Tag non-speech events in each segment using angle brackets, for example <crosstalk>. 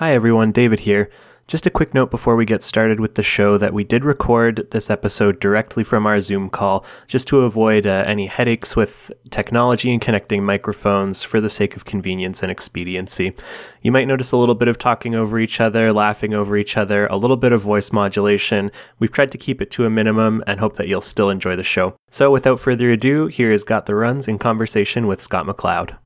Hi everyone, David here. Just a quick note before we get started with the show that we did record this episode directly from our Zoom call just to avoid uh, any headaches with technology and connecting microphones for the sake of convenience and expediency. You might notice a little bit of talking over each other, laughing over each other, a little bit of voice modulation. We've tried to keep it to a minimum and hope that you'll still enjoy the show. So without further ado, here is Got the Runs in conversation with Scott McCloud.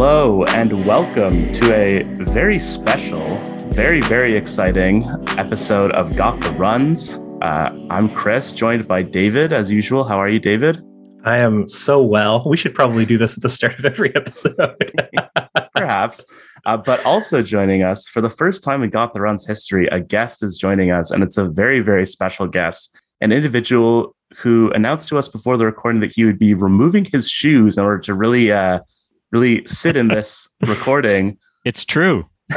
Hello, and welcome to a very special, very, very exciting episode of Got the Runs. Uh, I'm Chris, joined by David, as usual. How are you, David? I am so well. We should probably do this at the start of every episode. <laughs> Perhaps. Uh, but also joining us for the first time in Got the Runs history, a guest is joining us, and it's a very, very special guest, an individual who announced to us before the recording that he would be removing his shoes in order to really uh, really sit in this <laughs> recording. It's true. <laughs>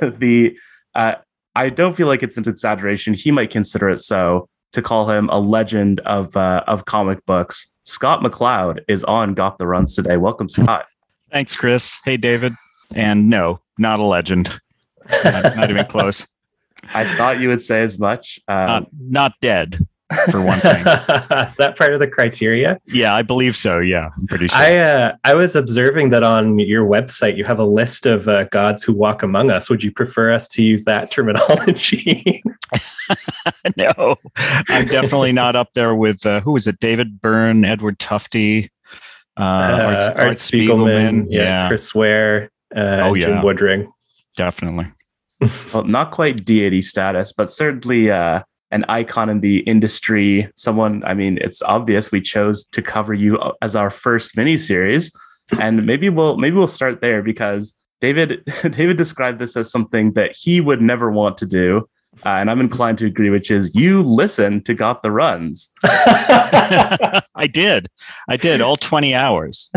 the uh, I don't feel like it's an exaggeration. He might consider it so to call him a legend of uh, of comic books. Scott McCloud is on Got the Runs today. Welcome, Scott. Thanks, Chris. Hey, David. And no, not a legend. Not, not even <laughs> close. I thought you would say as much. Um, not, not dead for one <laughs> thing. Is that part of the criteria? Yeah, I believe so. Yeah, I'm pretty sure. I uh, I was observing that on your website you have a list of uh, gods who walk among us. Would you prefer us to use that <laughs> terminology? <laughs> no, I'm definitely not up there with uh, who is it? David Byrne, Edward Tufte, uh, Art, Art, Art Spiegelman, Spiegelman, yeah, yeah, Chris Ware, uh, oh, yeah. Jim Woodring. Definitely. well, not quite deity status, but certainly uh, an icon in the industry, someone, I mean, it's obvious we chose to cover you as our first miniseries. And maybe we'll maybe we'll start there because David <laughs> David described this as something that he would never want to do. Uh, and I'm inclined to agree, which is you listen to Got the Runs. <laughs> I did. I did all 20 hours.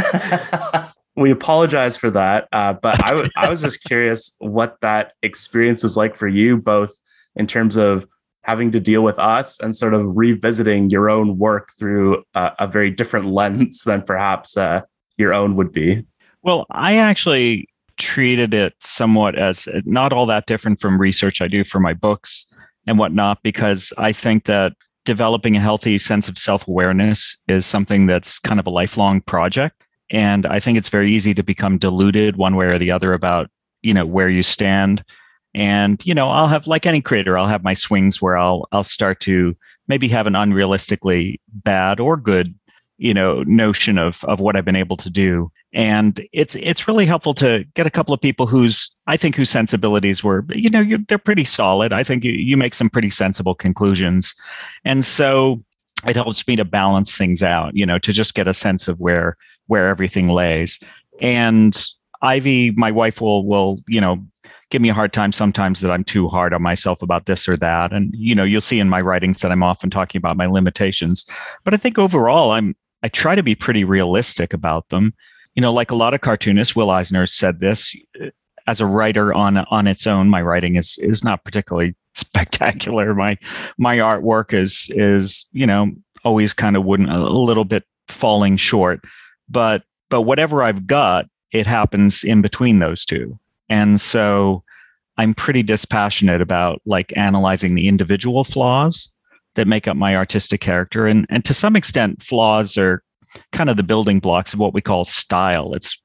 we apologize for that. Uh, but I, w- I was just curious what that experience was like for you, both in terms of having to deal with us and sort of revisiting your own work through a, a very different <laughs> lens than perhaps uh, your own would be. Well, I actually treated it somewhat as not all that different from research I do for my books and whatnot, because I think that developing a healthy sense of self awareness is something that's kind of a lifelong project. And I think it's very easy to become deluded one way or the other about, you know, where you stand and you know i'll have like any creator i'll have my swings where i'll i'll start to maybe have an unrealistically bad or good you know notion of of what i've been able to do. And it's it's really helpful to get a couple of people whose i think whose sensibilities were you know they're pretty solid. I think you, you make some pretty sensible conclusions. And so it helps me to balance things out you know to just get a sense of where where everything lays. And ivy my wife will will you know give me a hard time sometimes that I'm too hard on myself about this or that. And you know, you'll see in my writings that I'm often talking about my limitations. But I think overall I'm I try to be pretty realistic about them. You know, like a lot of cartoonists, Will Eisner said this as a writer on on its own, my writing is is not particularly <laughs> spectacular. My my artwork is is, you know, always kind of wooden a little bit falling short. But but whatever I've got, it happens in between those two. And so I'm pretty dispassionate about like analyzing the individual flaws that make up my artistic character. And, and to some extent, flaws are kind of the building blocks of what we call style. It's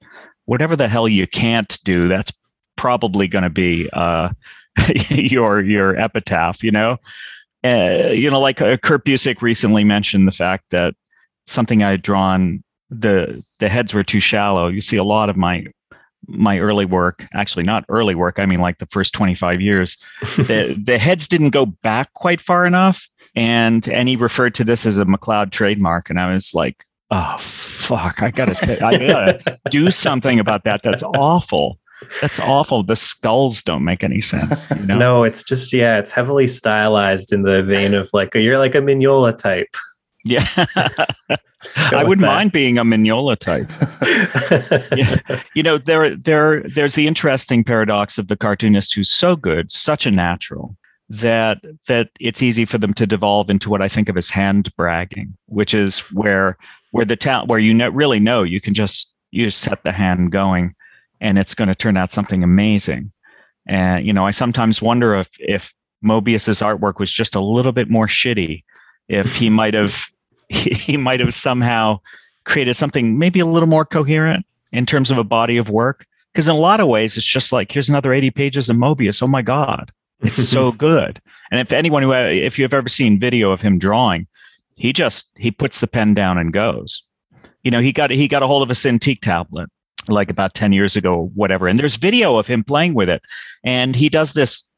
whatever the hell you can't do, that's probably going to be uh, <laughs> your your epitaph, you know? Uh, you know, like uh, Kurt Busiek recently mentioned the fact that something I had drawn, the the heads were too shallow. You see a lot of my my early work, actually not early work, I mean like the first 25 years, the, <laughs> the heads didn't go back quite far enough. And and he referred to this as a McCloud trademark. And I was like, oh fuck, I gotta t- I gotta <laughs> do something about that. That's awful. That's awful. The skulls don't make any sense. You know? No, it's just yeah, it's heavily stylized in the vein of like you're like a Mignola type. Yeah. <laughs> I wouldn't that. mind being a Mignola type. <laughs> yeah. You know, there there there's the interesting paradox of the cartoonist who's so good, such a natural, that that it's easy for them to devolve into what I think of as hand bragging, which is where where the talent where you know, really know you can just you just set the hand going and it's going to turn out something amazing. And you know, I sometimes wonder if if Moebius's artwork was just a little bit more shitty, if he might have <laughs> he might have somehow created something maybe a little more coherent in terms of a body of work. Because in a lot of ways, it's just like here's another 80 pages of Moebius. Oh my God, it's so <laughs> good. And if anyone who uh, if you've ever seen video of him drawing, he just he puts the pen down and goes. You know, he got he got a hold of a Cintiq tablet like about 10 years ago whatever. And there's video of him playing with it. And he does this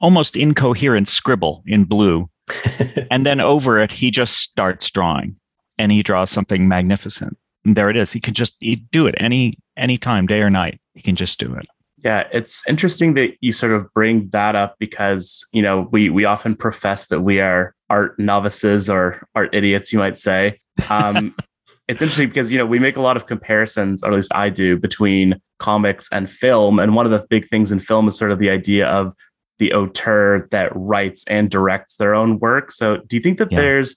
almost incoherent scribble in blue <laughs> and then over it, he just starts drawing and he draws something magnificent. And there it is. He can just he do it any any time, day or night. He can just do it. Yeah, it's interesting that you sort of bring that up because you know we we often profess that we are art novices or art idiots, you might say. Um, <laughs> it's interesting because you know we make a lot of comparisons, or at least I do, between comics and film. And one of the big things in film is sort of the idea of the auteur that writes and directs their own work. So, do you think that Yeah. there's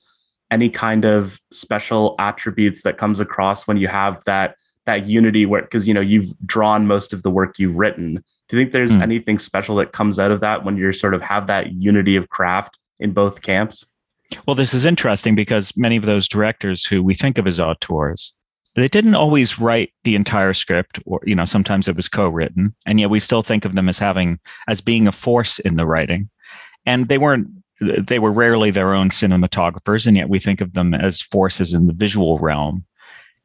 any kind of special attributes that comes across when you have that that unity where because you know you've drawn most of the work you've written do you think there's Hmm. anything special that comes out of that when you're sort of have that unity of craft in both camps Well, this is interesting because many of those directors who we think of as auteurs, they didn't always write the entire script, or you know, sometimes it was co-written, and yet we still think of them as having as being a force in the writing. And they weren't they were rarely their own cinematographers, and yet we think of them as forces in the visual realm.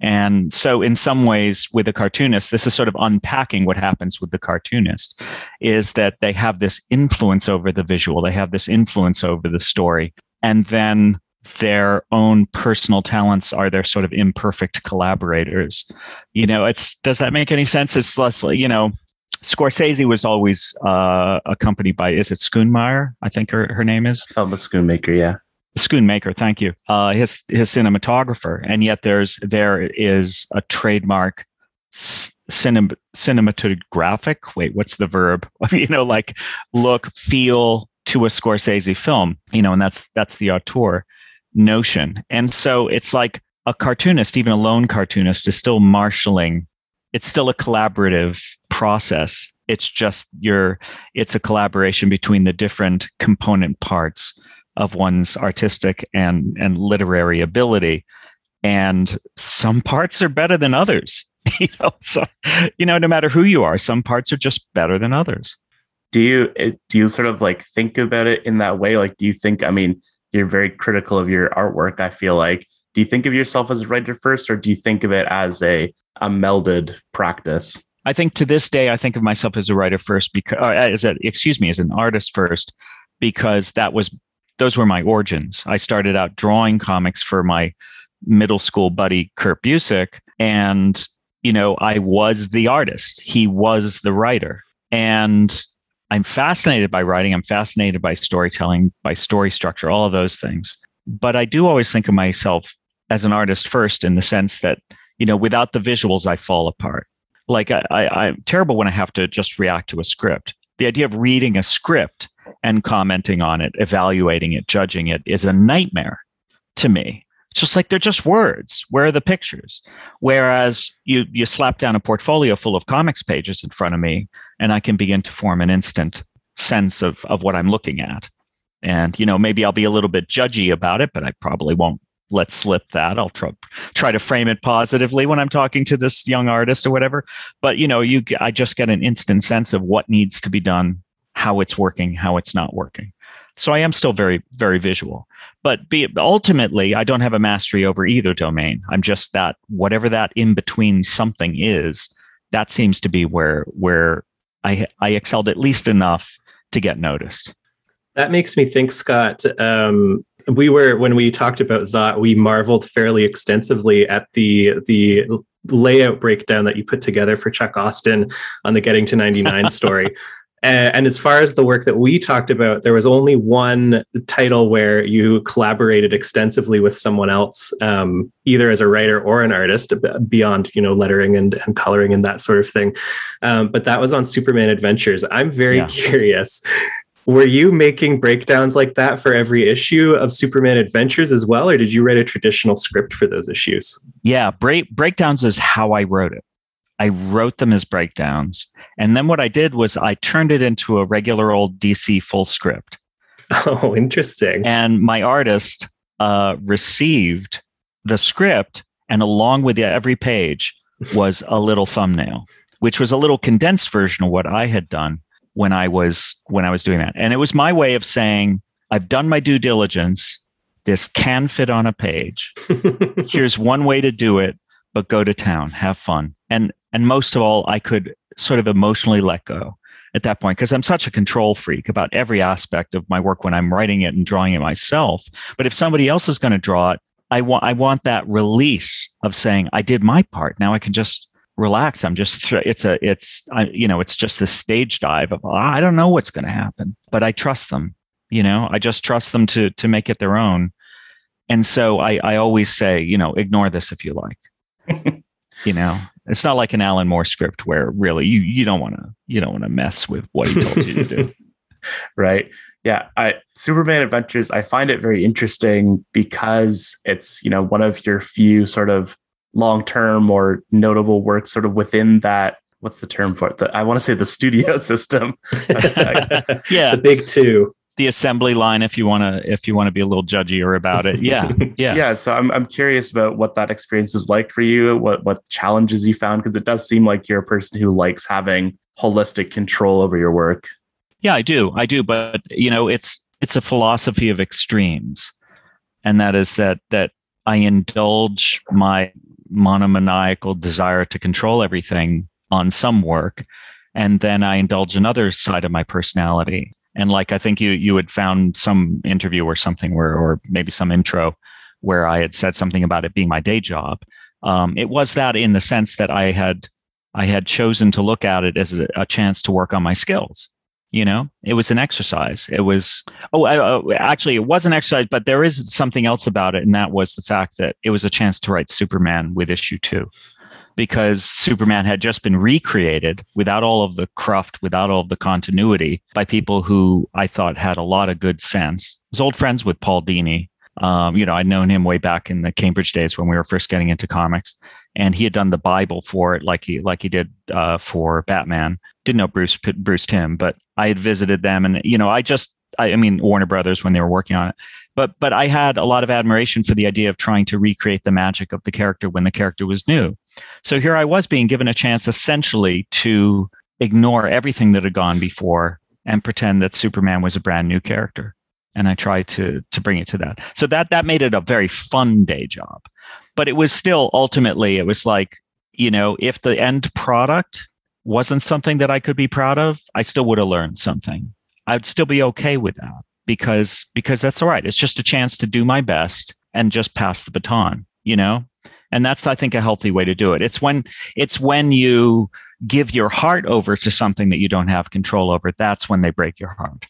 And so, in some ways, with a cartoonist, this is sort of unpacking what happens with the cartoonist is that they have this influence over the visual, they have this influence over the story. And then their own personal talents are their sort of imperfect collaborators. You know, it's does that make any sense? It's less you know, Scorsese was always uh, accompanied by, is it Schoonmeyer? I think her, her name is. Thelma Schoonmaker, yeah. Schoonmaker, thank you. Uh, his his cinematographer, and yet there's there is a trademark cinem- cinematographic. Wait, what's the verb? <laughs> you know, like look, feel to a Scorsese film. You know, and that's that's the auteur notion. And so it's like a cartoonist, even a lone cartoonist, is still marshaling. It's still a collaborative process. It's just your. It's a collaboration between the different component parts of one's artistic and and literary ability and some parts are better than others <laughs> you know so you know no matter who you are some parts are just better than others Do you eh, do you sort of like think about it in that way? Like, do you think? I mean, you're very critical of your artwork. I feel like. Do you think of yourself as a writer first, or do you think of it as a a melded practice? i think to this day i think of myself as a writer first because uh, as a excuse me as an artist first because that was those were my origins i started out drawing comics for my middle school buddy Kurt Busiek and you know i was the artist he was the writer and i'm fascinated by writing. I'm fascinated by storytelling by story structure all of those things. But i do always think of myself as an artist first in the sense that you know without the visuals i fall apart. Like I, I, i'm terrible when i have to just react to a script. The idea of reading a script and commenting on it evaluating it judging it is a nightmare to me it's just like they're just words. Where are the pictures? Whereas you you slap down a portfolio full of comics pages in front of me and i can begin to form an instant sense of of what i'm looking at. And you know maybe i'll be a little bit judgy about it but i probably won't let slip that. I'll try, try to frame it positively when i'm talking to this young artist or whatever. But you know you i just get an instant sense of what needs to be done how it's working how it's not working so i am still very very visual but be ultimately i don't have a mastery over either domain i'm just that whatever that in between something is that seems to be where where i i excelled at least enough to get noticed That makes me think, Scott. Um, we were when we talked about Zot, we marveled fairly extensively at the the layout breakdown that you put together for Chuck Austin on the Getting to 99 story. <laughs> and as far as the work that we talked about, there was only one title where you collaborated extensively with someone else, um, either as a writer or an artist, beyond you know lettering and, and coloring and that sort of thing. Um, but that was on Superman Adventures. I'm very yeah. curious. Were you making breakdowns like that for every issue of Superman Adventures as well, or did you write a traditional script for those issues? Yeah, break, breakdowns is how I wrote it. I wrote them as breakdowns. And then what I did was I turned it into a regular old DC full script. <laughs> Oh, interesting. And my artist uh, received the script, and along with every page was a little thumbnail, which was a little condensed version of what I had done when I was when I was doing that. And it was my way of saying, I've done my due diligence. This can fit on a page. <laughs> Here's one way to do it, but go to town, have fun. And and most of all, I could sort of emotionally let go at that point because I'm such a control freak about every aspect of my work when I'm writing it and drawing it myself. But if somebody else is going to draw it, I want I want that release of saying I did my part. Now I can just relax. I'm just th- it's a it's I, you know it's just this stage dive of I don't know what's going to happen, but I trust them. You know, I just trust them to to make it their own. And so I I always say you know ignore this if you like. <laughs> you know, it's not like an Alan Moore script where really you you don't want to you don't want to mess with what he told you to do. <laughs> right. Yeah, I Superman Adventures I find it very interesting because it's, you know, one of your few sort of long-term or notable works sort of within that what's the term for it? The, I want to say the studio <laughs> system. <laughs> yeah. The big 2 the assembly line if you want to if you want to be a little judgier about it. Yeah <laughs> yeah. Yeah so I'm, I'm curious about what that experience was like for you what what challenges you found because it does seem like you're a person who likes having holistic control over your work. Yeah i do i do but you know it's it's a philosophy of extremes. And that is that that i indulge my monomaniacal desire to control everything on some work and then i indulge another side of my personality and like i think you you had found some interview or something where or maybe some intro where i had said something about it being my day job. Um, it was that in the sense that i had i had chosen to look at it as a, a chance to work on my skills you know? It was an exercise. It was oh I, actually it was an exercise but there is something else about it and that was the fact that it was a chance to write superman with issue two because Superman had just been recreated without all of the cruft, without all of the continuity by people who I thought had a lot of good sense. I was old friends with Paul Dini. Um, you know, I'd known him way back in the Cambridge days when we were first getting into comics, and he had done the Bible for it, like he like he did uh, for Batman. Didn't know Bruce Bruce Timm, but I had visited them, and you know, I just I, I mean Warner Brothers when they were working on it but but I had a lot of admiration for the idea of trying to recreate the magic of the character when the character was new. So here I was being given a chance essentially to ignore everything that had gone before and pretend that Superman was a brand new character. And I tried to to bring it to that. So that that made it a very fun day job. But it was still ultimately it was like, you know, if the end product wasn't something that I could be proud of, I still would have learned something. I'd still be okay with that because because that's all right. It's just a chance to do my best and just pass the baton, you know? And that's I think a healthy way to do it. It's when it's when you give your heart over to something that you don't have control over, that's when they break your heart.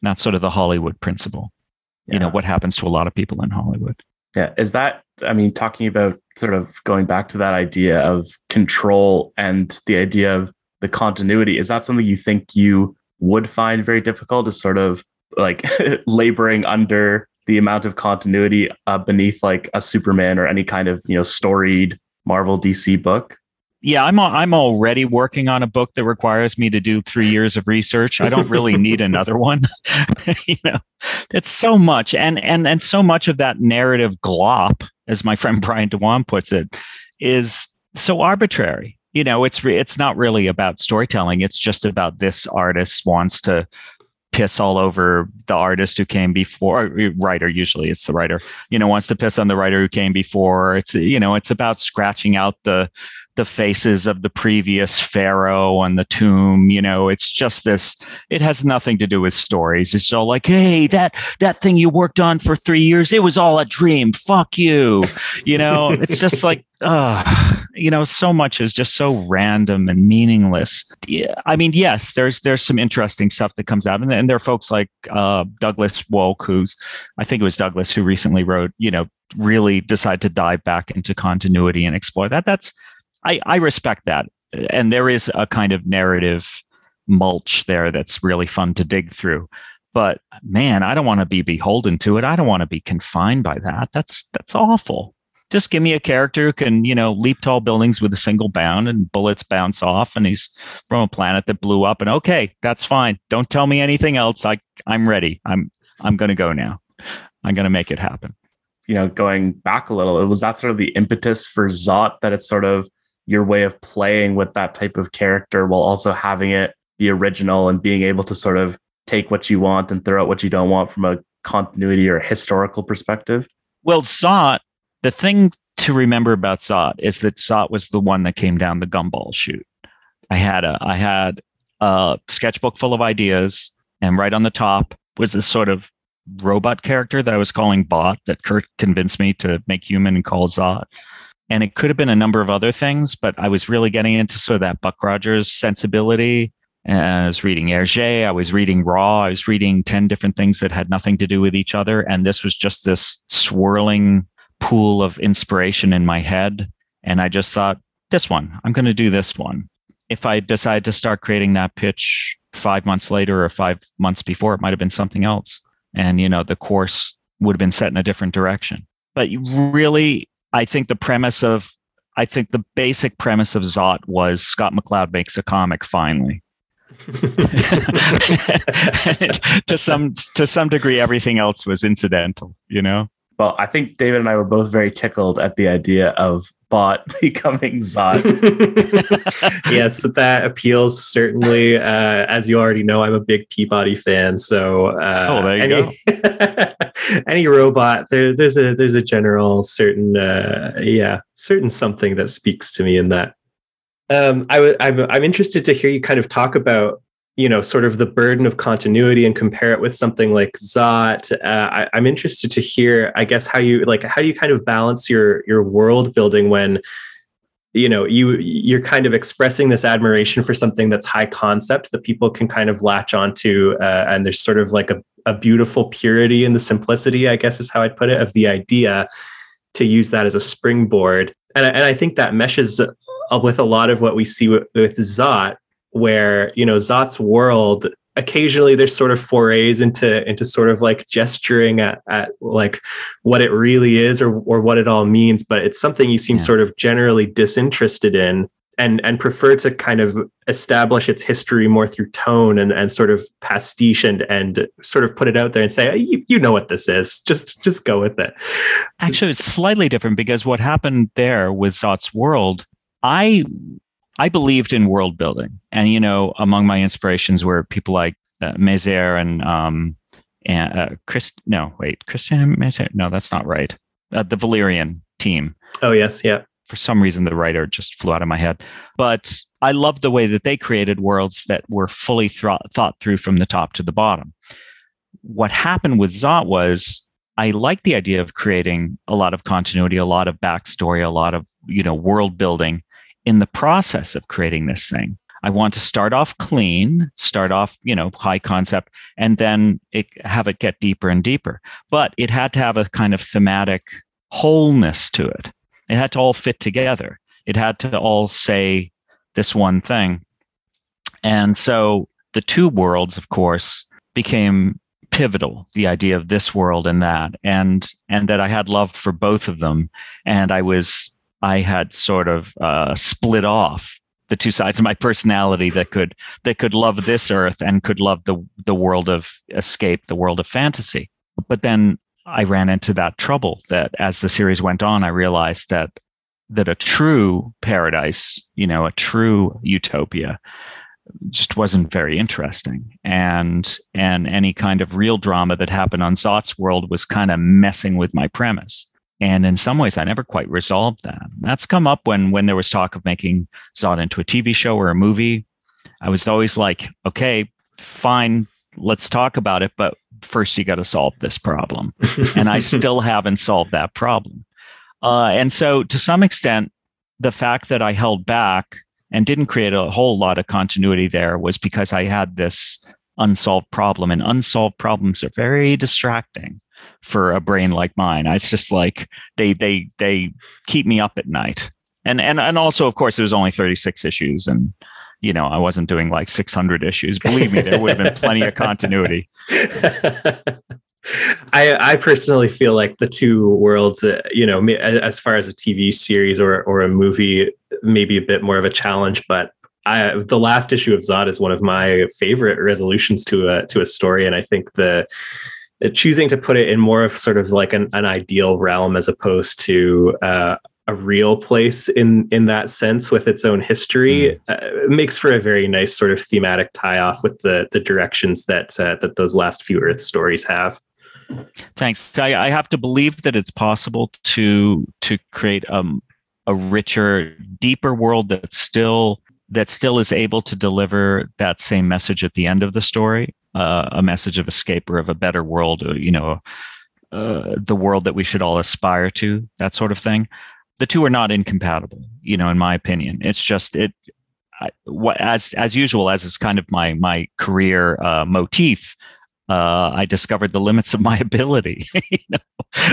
And that's sort of the Hollywood principle. Yeah. You know, what happens to a lot of people in Hollywood. Yeah. Is that, I mean, talking about sort of going back to that idea of control and the idea of the continuity, is that something you think you would find very difficult to sort of like <laughs> laboring under the amount of continuity uh, beneath like a Superman or any kind of you know storied Marvel DC book. Yeah, I'm I'm already working on a book that requires me to do three years of research. I don't really need <laughs> another one. <laughs> you know, it's so much, and and and so much of that narrative glop, as my friend Brian Dewan puts it, is so arbitrary. You know, it's re- it's not really about storytelling. It's just about this artist wants to piss all over the artist who came before uh, writer usually it's the writer you know wants to piss on the writer who came before. It's you know it's about scratching out the the faces of the previous pharaoh on the tomb you know it's just this it has nothing to do with stories. It's all like hey that that thing you worked on for 3 years it was all a dream. Fuck you. You know it's just like <laughs> uh you know so much is just so random and meaningless. Yeah, i mean yes there's there's some interesting stuff that comes out and, and there are folks like uh Douglas Wolk who's i think it was douglas who recently wrote you know really decide to dive back into continuity and explore that. That's I, I respect that. And there is a kind of narrative mulch there that's really fun to dig through. But man, I don't want to be beholden to it. I don't want to be confined by that. That's that's awful. Just give me a character who can, you know, leap tall buildings with a single bound and bullets bounce off and he's from a planet that blew up and okay, that's fine. Don't tell me anything else. I I'm ready. I'm I'm gonna go now. I'm gonna make it happen. You know, going back a little, it was that sort of the impetus for Zot that it's sort of your way of playing with that type of character while also having it be original and being able to sort of take what you want and throw out what you don't want from a continuity or historical perspective? Well, Zot, the thing to remember about Zot is that Zot was the one that came down the gumball chute. I had a I had a sketchbook full of ideas, and right on the top was this sort of robot character that I was calling Bot that Kurt convinced me to make human and call Zot and it could have been a number of other things, but I was really getting into sort of that Buck Rogers sensibility. I was reading Hergé, I was reading Raw, I was reading 10 different things that had nothing to do with each other. And this was just this swirling pool of inspiration in my head. And I just thought, this one, I'm going to do this one. If I decide to start creating that pitch five months later or five months before, it might have been something else. And, you know, the course would have been set in a different direction. But really, I think the premise of I think the basic premise of Zot was Scott McCloud makes a comic finally. <laughs> <laughs> to some to some degree, everything else was incidental, you know. Well, I think David and I were both very tickled at the idea of Bot <laughs> becoming Zot. <laughs> yes, that appeals certainly. Uh, as you already know, I'm a big Peabody fan, so uh, oh, there you any, go. <laughs> any robot, there, there's a there's a general certain uh, yeah certain something that speaks to me in that. Um, I w- I'm I'm interested to hear you kind of talk about you know sort of the burden of continuity and compare it with something like Zot. Uh, I, am interested to hear, I guess, how you like how you kind of balance your your world building when you know you you're kind of expressing this admiration for something that's high concept that people can kind of latch onto, uh, and there's sort of like a, a beautiful purity in the simplicity, I guess is how I'd put it, of the idea to use that as a springboard. And, and I think that meshes up with a lot of what we see with, with Zot, where you know Zot's world occasionally there's sort of forays into into sort of like gesturing at, at like what it really is or or what it all means but it's something you seem yeah. sort of generally disinterested in and and prefer to kind of establish its history more through tone and and sort of pastiche and and sort of put it out there and say you, you know what this is just just go with it actually it's slightly different because what happened there with zot's world i I believed in world building, and you know, among my inspirations were people like uh, and um, and uh, Chris. No, wait, Christian Mézières. No, that's not right. Uh, the Valerian team. Oh yes, yeah. For some reason, the writer just flew out of my head, but I love the way that they created worlds that were fully th- thought through from the top to the bottom. What happened with Zot was I like the idea of creating a lot of continuity, a lot of backstory, a lot of you know world building in the process of creating this thing. I want to start off clean, start off, you know, high concept, and then it, have it get deeper and deeper. But it had to have a kind of thematic wholeness to it. It had to all fit together. It had to all say this one thing. And so the two worlds, of course, became pivotal the idea of this world and that and and that i had love for both of them and i was I had sort of uh, split off the two sides of my personality that could that could love this earth and could love the the world of escape, the world of fantasy. But then I ran into that trouble that as the series went on, I realized that that a true paradise, you know, a true utopia just wasn't very interesting. And and any kind of real drama that happened on Zot's world was kind of messing with my premise And in some ways, I never quite resolved that. That's come up when when there was talk of making Zot into a TV show or a movie. I was always like, okay, fine, let's talk about it, but first you got to solve this problem. and I <laughs> still haven't solved that problem. Uh, and so, to some extent, the fact that I held back and didn't create a whole lot of continuity there was because I had this unsolved problem, and unsolved problems are very distracting for a brain like mine. It's just like they they they keep me up at night. And and and also, of course, was only 36 issues, and you know, I wasn't doing like 600 issues. Believe me, there would have been plenty of continuity. <laughs> I, I personally feel like the two worlds, uh, you know, as far as a TV series or or a movie, maybe a bit more of a challenge. But I, the last issue of Zot is one of my favorite resolutions to a to a story, and I think the choosing to put it in more of sort of like an, an ideal realm as opposed to uh, a real place in in that sense with its own history mm. uh, makes for a very nice sort of thematic tie off with the the directions that uh, that those last few Earth stories have. Thanks. I, I, have to believe that it's possible to to create um, a richer, deeper world that still that still is able to deliver that same message at the end of the story, uh, a message of escape or of a better world, uh, you know, uh, the world that we should all aspire to, that sort of thing. The two are not incompatible, you know, in my opinion. It's just it. I, what as as usual, as is kind of my my career uh, motif uh, I discovered the limits of my <laughs> ability. you know,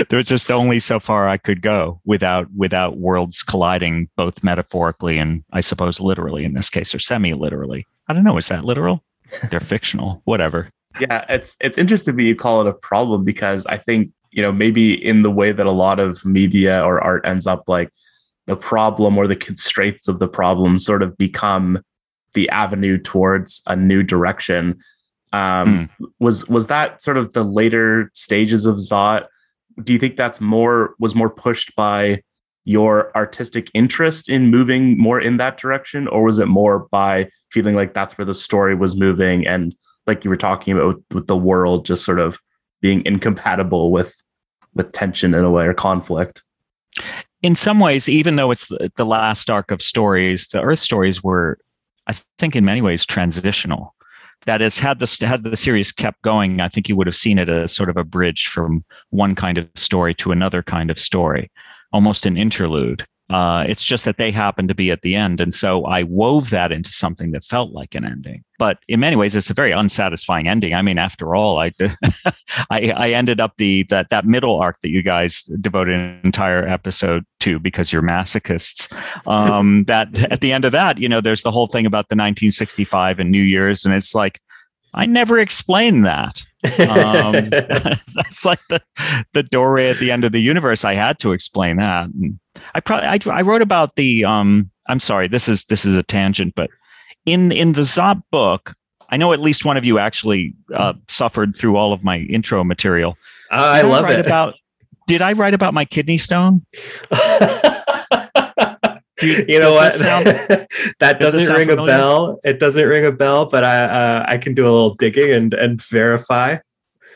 there's just only so far I could go without without worlds colliding, both metaphorically and I suppose literally in this case, or semi-literally. I don't know. Is that literal? They're fictional. Whatever. Yeah, it's it's interesting that you call it a problem because I think you know maybe in the way that a lot of media or art ends up like the problem or the constraints of the problem sort of become the avenue towards a new direction um, mm. Was was that sort of the later stages of Zot? Do you think that's more was more pushed by your artistic interest in moving more in that direction, or was it more by feeling like that's where the story was moving? And like you were talking about with, with the world just sort of being incompatible with with tension in a way or conflict? In some ways, even though it's the last arc of stories, the Earth stories were, I think, in many ways transitional. That is had the had the series kept going i think you would have seen it as sort of a bridge from one kind of story to another kind of story almost an interlude. Uh, it's just that they happened to be at the end and so i wove that into something that felt like an ending. But in many ways it's a very unsatisfying ending. I mean after all i <laughs> I, I ended up the that that middle arc that you guys devoted an entire episode to because you're masochists. Um, that at the end of that you know there's the whole thing about the 1965 and new year's and it's like I never explained that. Um, <laughs> <laughs> that's like the the doorway at the end of the universe. I had to explain that. And I probably I, I wrote about the. Um, I'm sorry. This is this is a tangent, but in in the Zot book, I know at least one of you actually uh, suffered through all of my intro material. Uh, I love I it. About did I write about my kidney stone? <laughs> You, <laughs> you know what? Sound, <laughs> that doesn't ring a bell. It doesn't ring a bell, but I uh, I can do a little digging and and verify.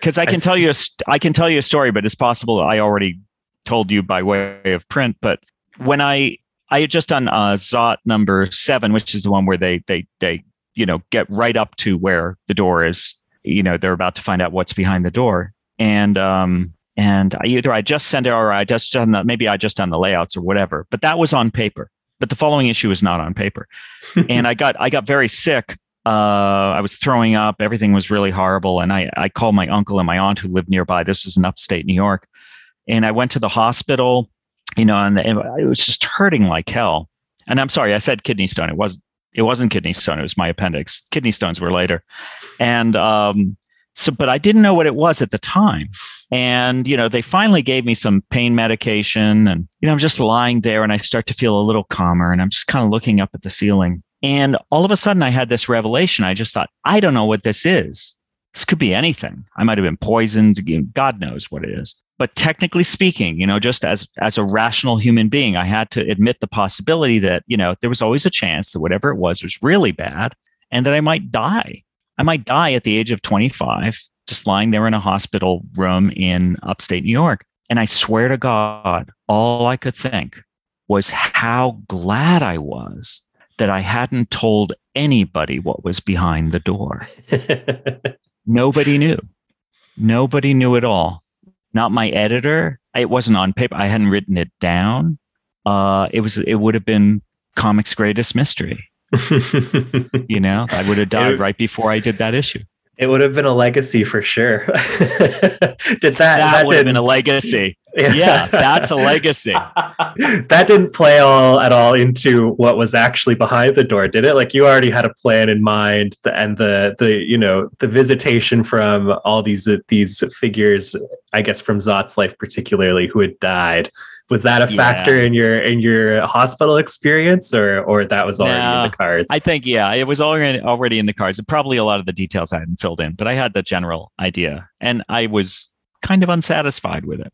Because I can I tell you, a, I can tell you a story, but it's possible I already told you by way of print. But when I I had just done uh, Zot number seven, which is the one where they they they you know get right up to where the door is. You know they're about to find out what's behind the door, and um and I, either I just sent it or I just done the maybe I just done the layouts or whatever. But that was on paper but the following issue is not on paper. <laughs> and I got I got very sick. Uh, I was throwing up. Everything was really horrible. And I I called my uncle and my aunt who lived nearby. This is in upstate New York, and I went to the hospital. You know, and it was just hurting like hell. And I'm sorry, I said kidney stone. It was it wasn't kidney stone. It was my appendix. Kidney stones were later. And um, so, but I didn't know what it was at the time. And, you know, they finally gave me some pain medication. And, you know, I'm just lying there and I start to feel a little calmer and I'm just kind of looking up at the ceiling. And all of a sudden I had this revelation. I just thought, I don't know what this is. This could be anything. I might have been poisoned. God knows what it is. But technically speaking, you know, just as as a rational human being, I had to admit the possibility that, you know, there was always a chance that whatever it was was really bad and that I might die. I might die at the age of 25, just lying there in a hospital room in upstate New York. And I swear to God, all I could think was how glad I was that I hadn't told anybody what was behind the door. <laughs> Nobody knew. Nobody knew at all. Not my editor. It wasn't on paper. I hadn't written it down. Uh, it was. It would have been comics' greatest mystery. <laughs> you know, I would have died right before I did that issue. It would have been a legacy for sure. <laughs> did that? That, that would have been a legacy. Yeah, that's a legacy. <laughs> that didn't play all at all into what was actually behind the door, did it? Like you already had a plan in mind, and the the you know the visitation from all these these figures, I guess from Zot's life particularly, who had died. Was that a Yeah. factor in your in your hospital experience, or or that was already in the cards? I think yeah, it was already already in the cards. And probably a lot of the details I hadn't filled in, but I had the general idea, and I was kind of unsatisfied with it.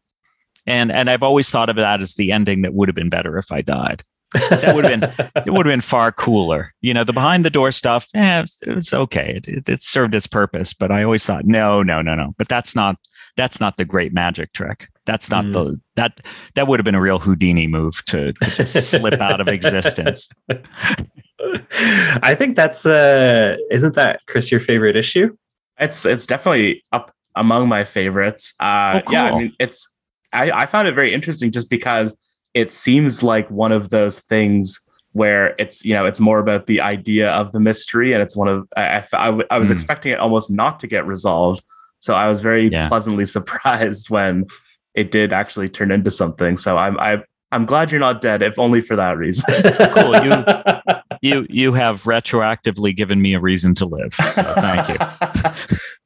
And and I've always thought of that as the ending that would have been better if I died. that would have been <laughs> it would have been far cooler. You know, the behind the door stuff, eh, it was, it was okay. It, it, it served its purpose, but I always thought, no, no, no, no. But that's not that's not the great magic trick. That's not Mm. the that that would have been a real Houdini move to to just <laughs> slip out of existence. I think that's uh isn't that Chris your favorite issue? It's it's definitely up among my favorites. Uh, Oh, Yeah, I mean, it's I, I found it very interesting just because it seems like one of those things where it's you know it's more about the idea of the mystery, and it's one of I, I, I w- I was Hmm. expecting it almost not to get resolved, so I was very Yeah. pleasantly <laughs> surprised when it did actually turn into something. So I'm I, I'm glad you're not dead, if only for that reason. <laughs> Cool, you- <laughs> You you have retroactively given me a reason to live. So thank you.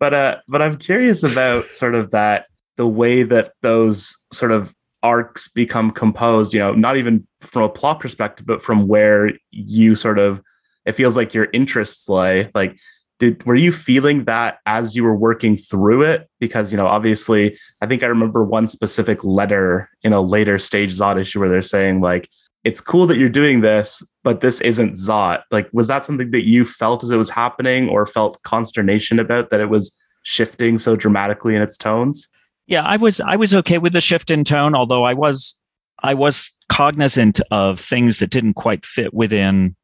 but uh but I'm curious about sort of that the way that those sort of arcs become composed, you know, not even from a plot perspective, but from where you sort of it feels like your interests lay. Like did were you feeling that as you were working through it? Because you know, obviously, I think I remember one specific letter in a later stage Zot issue where they're saying like it's cool that you're doing this, but this isn't Zot. Like, was that something that you felt as it was happening or felt consternation about that it was shifting so dramatically in its tones? Yeah, I was I was okay with the shift in tone, although I was I was cognizant of things that didn't quite fit within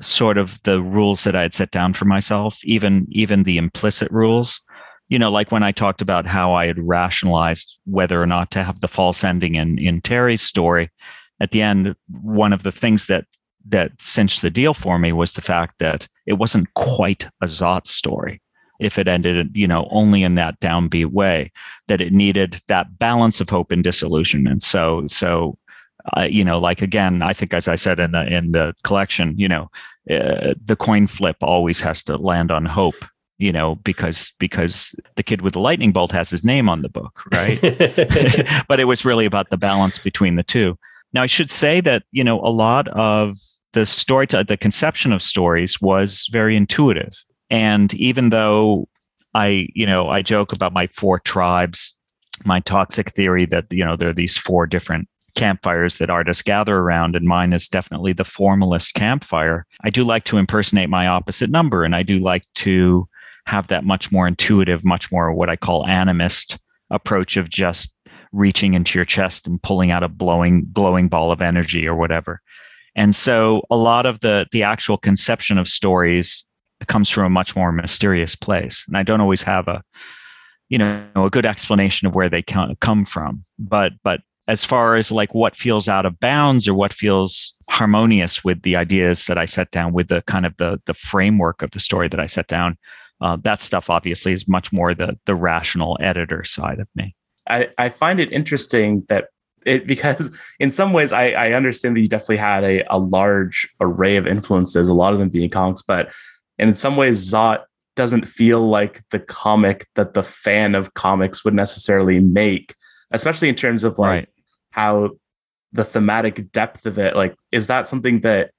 sort of the rules that I had set down for myself, even even the implicit rules. You know, like when I talked about how I had rationalized whether or not to have the false ending in in Terry's story. At the end, one of the things that that cinched the deal for me was the fact that it wasn't quite a Zot story. If it ended, you know, only in that downbeat way, that it needed that balance of hope and disillusionment. So, so, uh, you know, like again, I think as I said in the in the collection, you know, uh, the coin flip always has to land on hope. You know, because because the kid with the lightning bolt has his name on the book, right? <laughs> <laughs> but it was really about the balance between the two. Now, I should say that you know a lot of the story, to, the conception of stories was very intuitive, and even though I, you know, I joke about my four tribes, my toxic theory that you know there are these four different campfires that artists gather around, and mine is definitely the formalist campfire. I do like to impersonate my opposite number, and I do like to have that much more intuitive, much more what I call animist approach of just reaching into your chest and pulling out a blowing glowing ball of energy or whatever. And so a lot of the the actual conception of stories comes from a much more mysterious place. And I don't always have a you know a good explanation of where they come from. But but as far as like what feels out of bounds or what feels harmonious with the ideas that I set down with the kind of the the framework of the story that I set down, uh, that stuff obviously is much more the the rational editor side of me. I, I find it interesting that it <laughs> because in some ways I, I understand that you definitely had a, a large array of influences, a lot of them being comics, but in some ways Zot doesn't feel like the comic that the fan of comics would necessarily make, especially in terms of like Right. How the thematic depth of it. Like, is that something that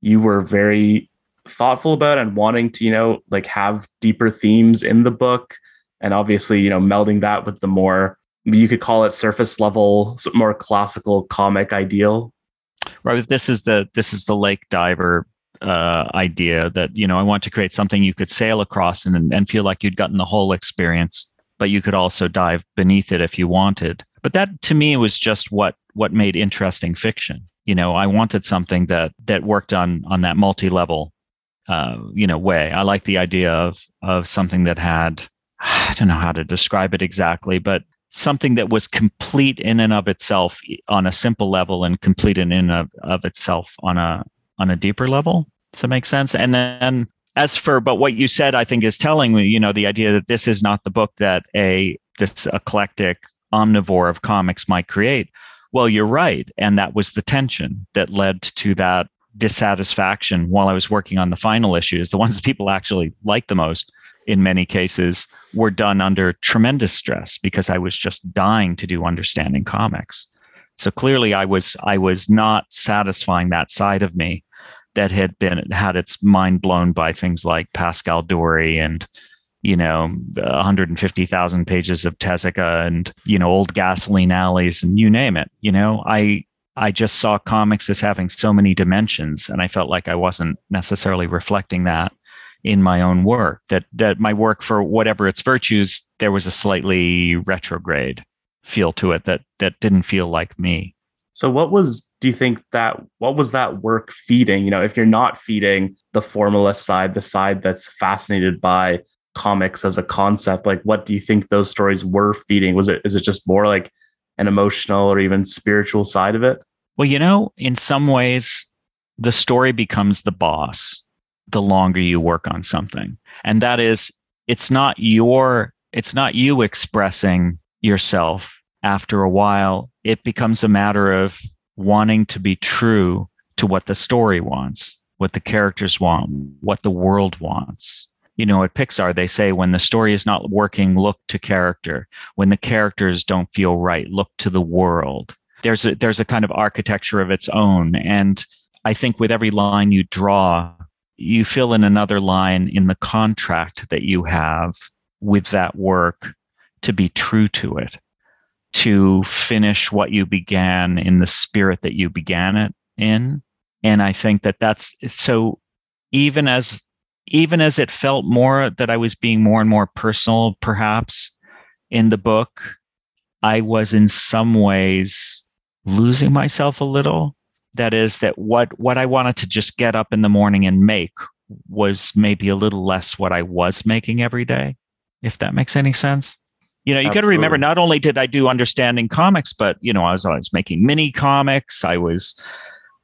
you were very thoughtful about and wanting to, you know, like have deeper themes in the book? And obviously, you know, melding that with the more you could call it surface level, more classical comic ideal. right this is the this is the lake diver uh, idea that you know i want to create something you could sail across and, and feel like you'd gotten the whole experience but you could also dive beneath it if you wanted But that to me was just what what made interesting fiction. You know, I wanted something that that worked on on that multi-level uh, you know way. I like the idea of of something that had I don't know how to describe it exactly, but something that was complete in and of itself on a simple level and complete in and of, of itself on a on a deeper level. Does that make sense? And then as for but what you said, I think is telling me, you know, the idea that this is not the book that a this eclectic omnivore of comics might create. Well, you're right. And that was the tension that led to that dissatisfaction while I was working on the final issues, the ones that people actually liked the most in many cases were done under tremendous stress because I was just dying to do understanding comics. So clearly I was I was not satisfying that side of me that had been had its mind blown by things like Pascal Doury and you know 150,000 pages of Tezuka and you know old gasoline alleys and you name it you know? I I just saw comics as having so many dimensions and I felt like I wasn't necessarily reflecting that in my own work that that my work for whatever its virtues there was a slightly retrograde feel to it that that didn't feel like me. So what was do you think that what was that work feeding? You know if you're not feeding the formalist side the side that's fascinated by comics as a concept like what do you think those stories were feeding was it is it just more like an emotional or even spiritual side of it well you know in some ways the story becomes the boss the longer you work on something. And that is, it's not your, it's not you expressing yourself after a while. It becomes a matter of wanting to be true to what the story wants, what the characters want, what the world wants. You know, at Pixar, they say when the story is not working, look to character. When the characters don't feel right, look to the world. There's a, there's a kind of architecture of its own. And I think with every line you draw, you fill in another line in the contract that you have with that work to be true to it, to finish what you began in the spirit that you began it in. And I think that that's so even as even as it felt more that I was being more and more personal, perhaps in the book, I was in some ways losing myself a little that is that what what I wanted to just get up in the morning and make was maybe a little less what I was making every day, if that makes any sense. You know, you got to remember not only did I do understanding comics, but you know, I was, I was making mini comics. I was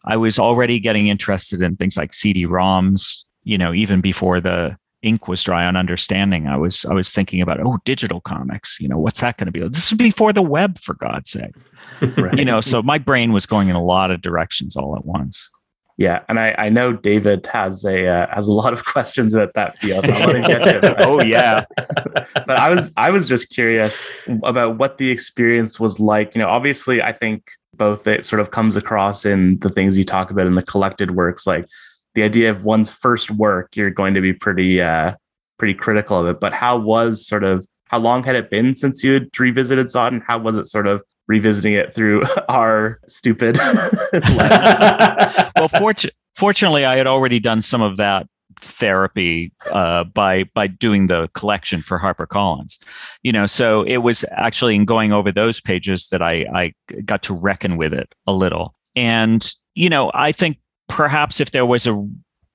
I was already getting interested in things like CD-ROMs, you know, even before the ink was dry on understanding. I was I was thinking about, oh, digital comics, you know, what's that going to be? This is before the web, for God's sake <laughs> right. you know so my brain was going in a lot of directions all at once yeah and i, I know david has a uh, has a lot of <laughs> questions about that field I to get to oh yeah <laughs> but i was i was just curious about what the experience was like you know obviously i think both it sort of comes across in the things you talk about in the collected works like the idea of one's first work you're going to be pretty uh pretty critical of it but how was sort of how long had it been since you had revisited Zot and how was it sort of revisiting it through <laughs> our stupid <laughs> <laughs> well, fortu- fortunately, I had already done some of that therapy uh, by by doing the collection for HarperCollins. You know, so it was actually in going over those pages that I I got to reckon with it a little. And you know, I think perhaps if there was a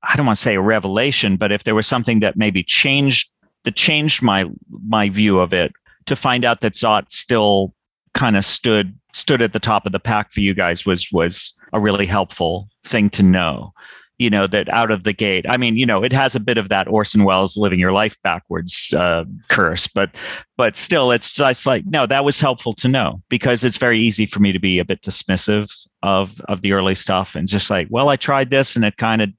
I don't want to say a revelation, but if there was something that maybe changed that changed my my view of it to find out that Zot still kind of stood stood at the top of the pack for you guys was was a really helpful thing to know you know that out of the gate. I mean you know it has a bit of that orson welles living your life backwards uh, curse but but still it's just like no that was helpful to know because it's very easy for me to be a bit dismissive of of the early stuff and just like well i tried this and it kind of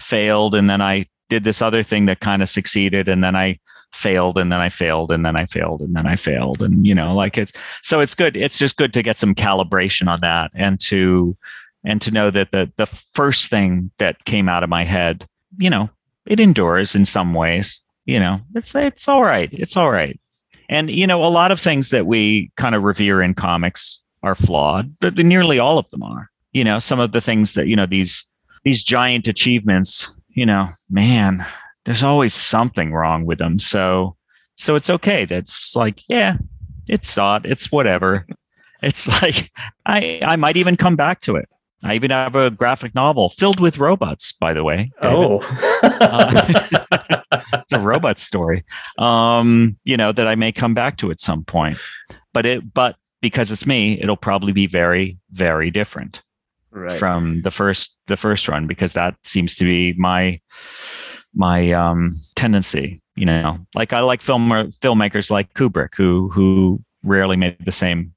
failed and then i did this other thing that kind of succeeded and then i failed and then I failed and then I failed and then I failed and you know like it's so it's good. It's just good to get some calibration on that and to and to know that the the first thing that came out of my head you know it endures in some ways you know it's it's all right it's all right and you know a lot of things that we kind of revere in comics are flawed but nearly all of them are you know some of the things that you know these these giant achievements you know man there's always something wrong with them. So so it's okay. That's like, yeah, it's odd. It's whatever. It's <laughs> like I I might even come back to it. I even have a graphic novel filled with robots, by the way. David. Oh, uh, <laughs> the robot story. Um, you know that I may come back to at some point, but it but because it's me, it'll probably be very very different right. from the first the first run because that seems to be my my um tendency. You know, like I like film filmmakers like Kubrick who who rarely made the same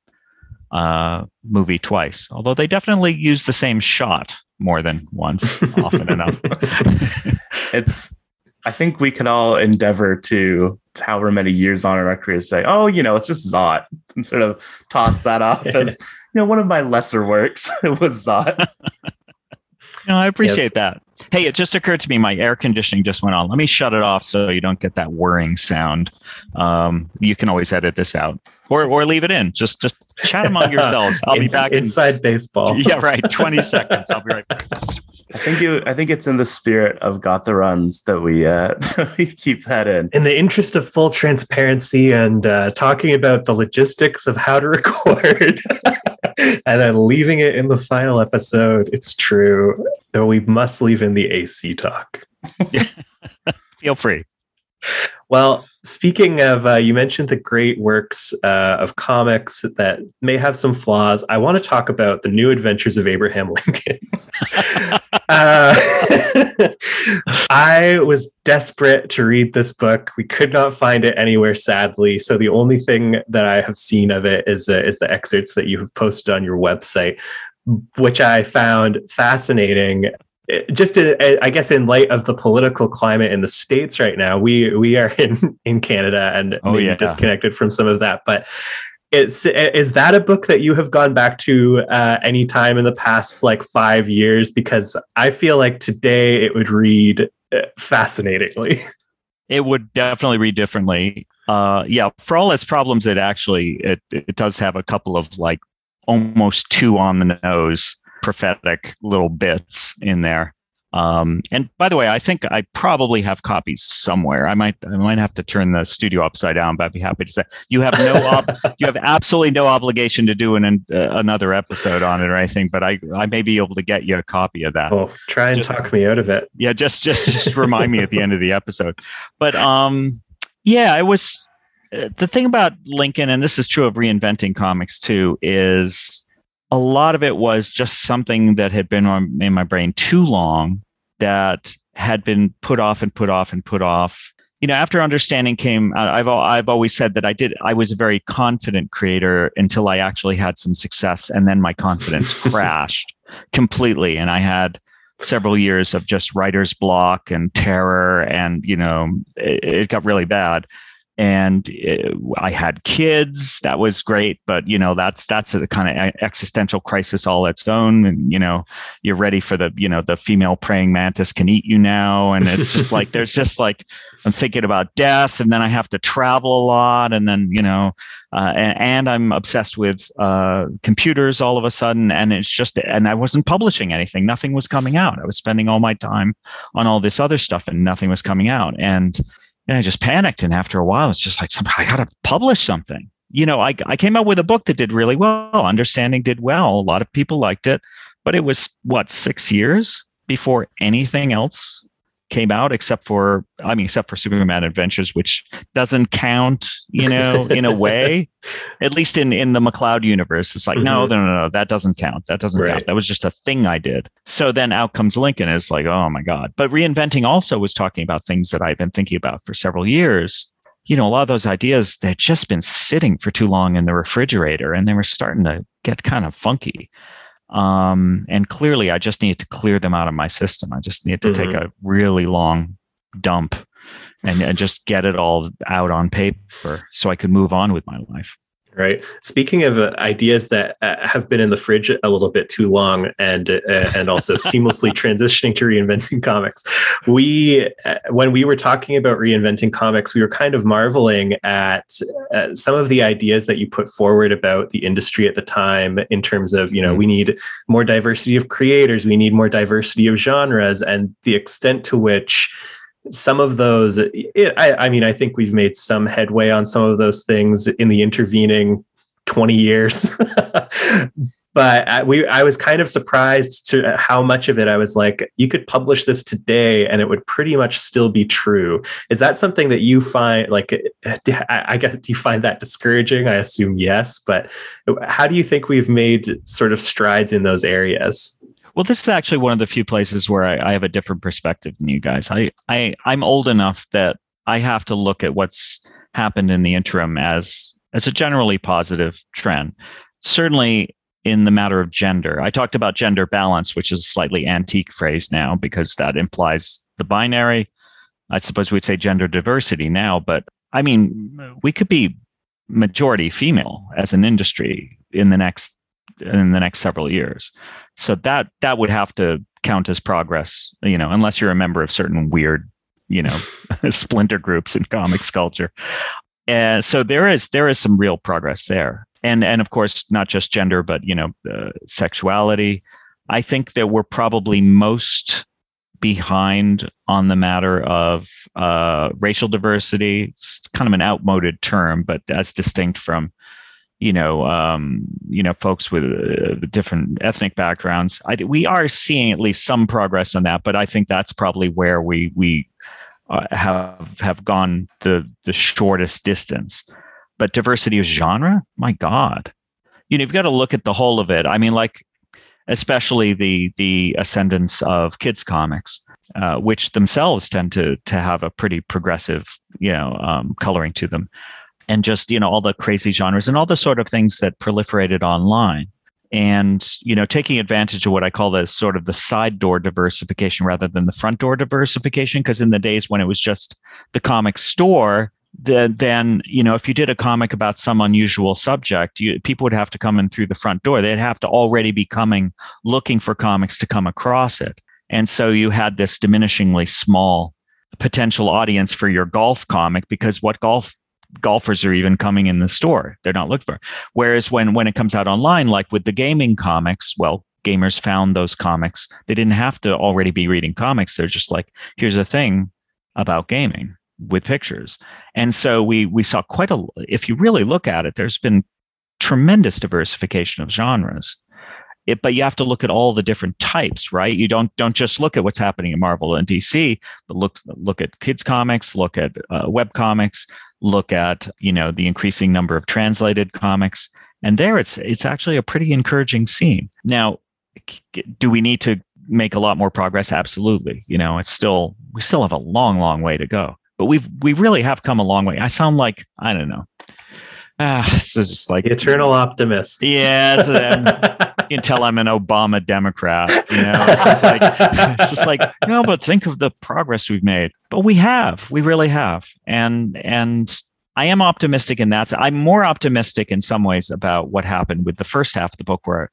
uh, movie twice, although they definitely use the same shot more than once, often <laughs> enough. <laughs> it's, I think we can all endeavor to, however many years on in our careers, say, oh, you know, it's just Zot, <laughs> and sort of toss that off as, you know, one of my lesser works was Zot. no, I appreciate yes. that. Hey, it just occurred to me my air conditioning just went on. Let me shut it off so you don't get that whirring sound. Um, you can always edit this out or or leave it in. Just just chat among <laughs> yourselves. I'll be back inside in, baseball. <laughs> Yeah, right. Twenty <laughs> seconds. I'll be right back. I think you. I think it's in the spirit of got the runs that we uh, we keep that in. In the interest of full transparency and uh, talking about the logistics of how to record, and then leaving it in the final episode. It's true. Though we must leave in the AC talk. <laughs> Feel free. Well, speaking of, uh, you mentioned the great works uh, of comics that may have some flaws. I want to talk about the new adventures of Abraham Lincoln. <laughs> uh, <laughs> I was desperate to read this book. We could not find it anywhere, sadly. So the only thing that I have seen of it is uh, is the excerpts that you have posted on your website which I found fascinating just to, I guess in light of the political climate in the states right now, we we are <laughs> in in Canada and oh, maybe yeah. disconnected from some of that. But it's is that a book that you have gone back to uh, any time in the past like five years? Because I feel like today it would read uh, fascinatingly. <laughs> It would definitely read differently. Uh, yeah, for all its problems, it actually it it does have a couple of like almost too on the nose prophetic little bits in there. Um, and by the way, I think I probably have copies somewhere. I might I might have to turn the studio upside down, but I'd be happy to say you have no ob- <laughs> you have absolutely no obligation to do an uh, another episode on it or anything. But I I may be able to get you a copy of that. Oh, try and just, talk me out of it. Yeah, just just just remind me at the end of the <laughs> episode. But um, yeah, it was the thing about Lincoln, and this is true of reinventing comics too, is a lot of it was just something that had been in my brain too long that had been put off and put off and put off. You know after understanding came i've i've always said that i did i was a very confident creator until i actually had some success and then my confidence <laughs> crashed completely and i had several years of just writer's block and terror and you know it, it got really bad and it, I had kids. That was great, but you know that's that's a kind of existential crisis all its own. And you know you're ready for the you know the female praying mantis can eat you now, and it's just like <laughs> there's just like I'm thinking about death, and then I have to travel a lot, and then you know, uh, and, and, I'm obsessed with uh, computers all of a sudden, and it's just and I wasn't publishing anything. Nothing was coming out. I was spending all my time on all this other stuff, and nothing was coming out, and and I just panicked. And after a while, it's just like, I got to publish something. You know, I, I came out with a book that did really well. Understanding did well. A lot of people liked it, but it was what, six years before anything else came out except for i mean except for superman adventures which doesn't count you know <laughs> in a way. At least in in the McCloud universe it's like mm-hmm. no, no no no that doesn't count that doesn't right. count that was just a thing i did. So then out comes lincoln it's like oh my god. But reinventing also was talking about things that i've been thinking about for several years. You know a lot of those ideas they'd just been sitting for too long in the refrigerator and they were starting to get kind of funky um, and clearly, I just needed to clear them out of my system. I just needed to mm-hmm. take a really long dump and, and just get it all out on paper so I could move on with my life right speaking of uh, ideas that uh, have been in the fridge a little bit too long and uh, and also <laughs> seamlessly transitioning to reinventing comics we uh, when we were talking about reinventing comics we were kind of marveling at uh, some of the ideas that you put forward about the industry at the time in terms of you know mm-hmm. we need more diversity of creators we need more diversity of genres and the extent to which some of those it, I, I, mean i think we've made some headway on some of those things in the intervening 20 years. <laughs> but I, we I was kind of surprised to how much of it I was like you could publish this today and it would pretty much still be true. Is that something that you find like I guess do you find that discouraging? I assume yes, but how do you think we've made sort of strides in those areas? Well, this is actually one of the few places where I, I have a different perspective than you guys. I, I I'm old enough that I have to look at what's happened in the interim as as a generally positive trend. Certainly in the matter of gender. I talked about gender balance, which is a slightly antique phrase now because that implies the binary. I suppose we'd say gender diversity now, but I mean, we could be majority female as an industry in the next in the next several years. So that that would have to count as progress, you know, unless you're a member of certain weird, you know, <laughs> <laughs> splinter groups in comics culture. And so there is there is some real progress there. And and of course not just gender but you know uh, sexuality. I think that we're probably most behind on the matter of uh, racial diversity. It's kind of an outmoded term but as distinct from you know um, you know folks with uh, different ethnic backgrounds. I, we are seeing at least some progress on that but i think that's probably where we we uh, have have gone the the shortest distance. But diversity of genre, my God, you know, you've got to look at the whole of it. I mean, like, especially the the ascendance of kids comics, uh, which themselves tend to to have a pretty progressive, you know, um, coloring to them, and just you know all the crazy genres and all the sort of things that proliferated online. And you know taking advantage of what i call the sort of the side door diversification rather than the front door diversification because in the days when it was just the comic store the, then you know if you did a comic about some unusual subject you, people would have to come in through the front door. They'd have to already be coming looking for comics to come across it. And so you had this diminishingly small potential audience for your golf comic because what golf golfers are even coming in the store they're not looking for whereas when when it comes out online like with the gaming comics well gamers found those comics they didn't have to already be reading comics they're just like here's a thing about gaming with pictures. And so we we saw quite a if you really look at it, there's been tremendous diversification of genres. It, but you have to look at all the different types, right? You don't don't just look at what's happening in Marvel and DC, but look look at kids comics, look at uh, web comics, look at you know the increasing number of translated comics, and there it's it's actually a pretty encouraging scene. Now, do we need to make a lot more progress? Absolutely. You know, it's still we still have a long, long way to go but we've we really have come a long way. I sound like I don't know. Ah, this is just like eternal optimist. Yeah, <laughs> you can tell I'm an Obama Democrat. You know, it's just <laughs> like it's just like no, but think of the progress we've made. But we have, we really have, and and I am optimistic in that. I'm more optimistic in some ways about what happened with the first half of the book, where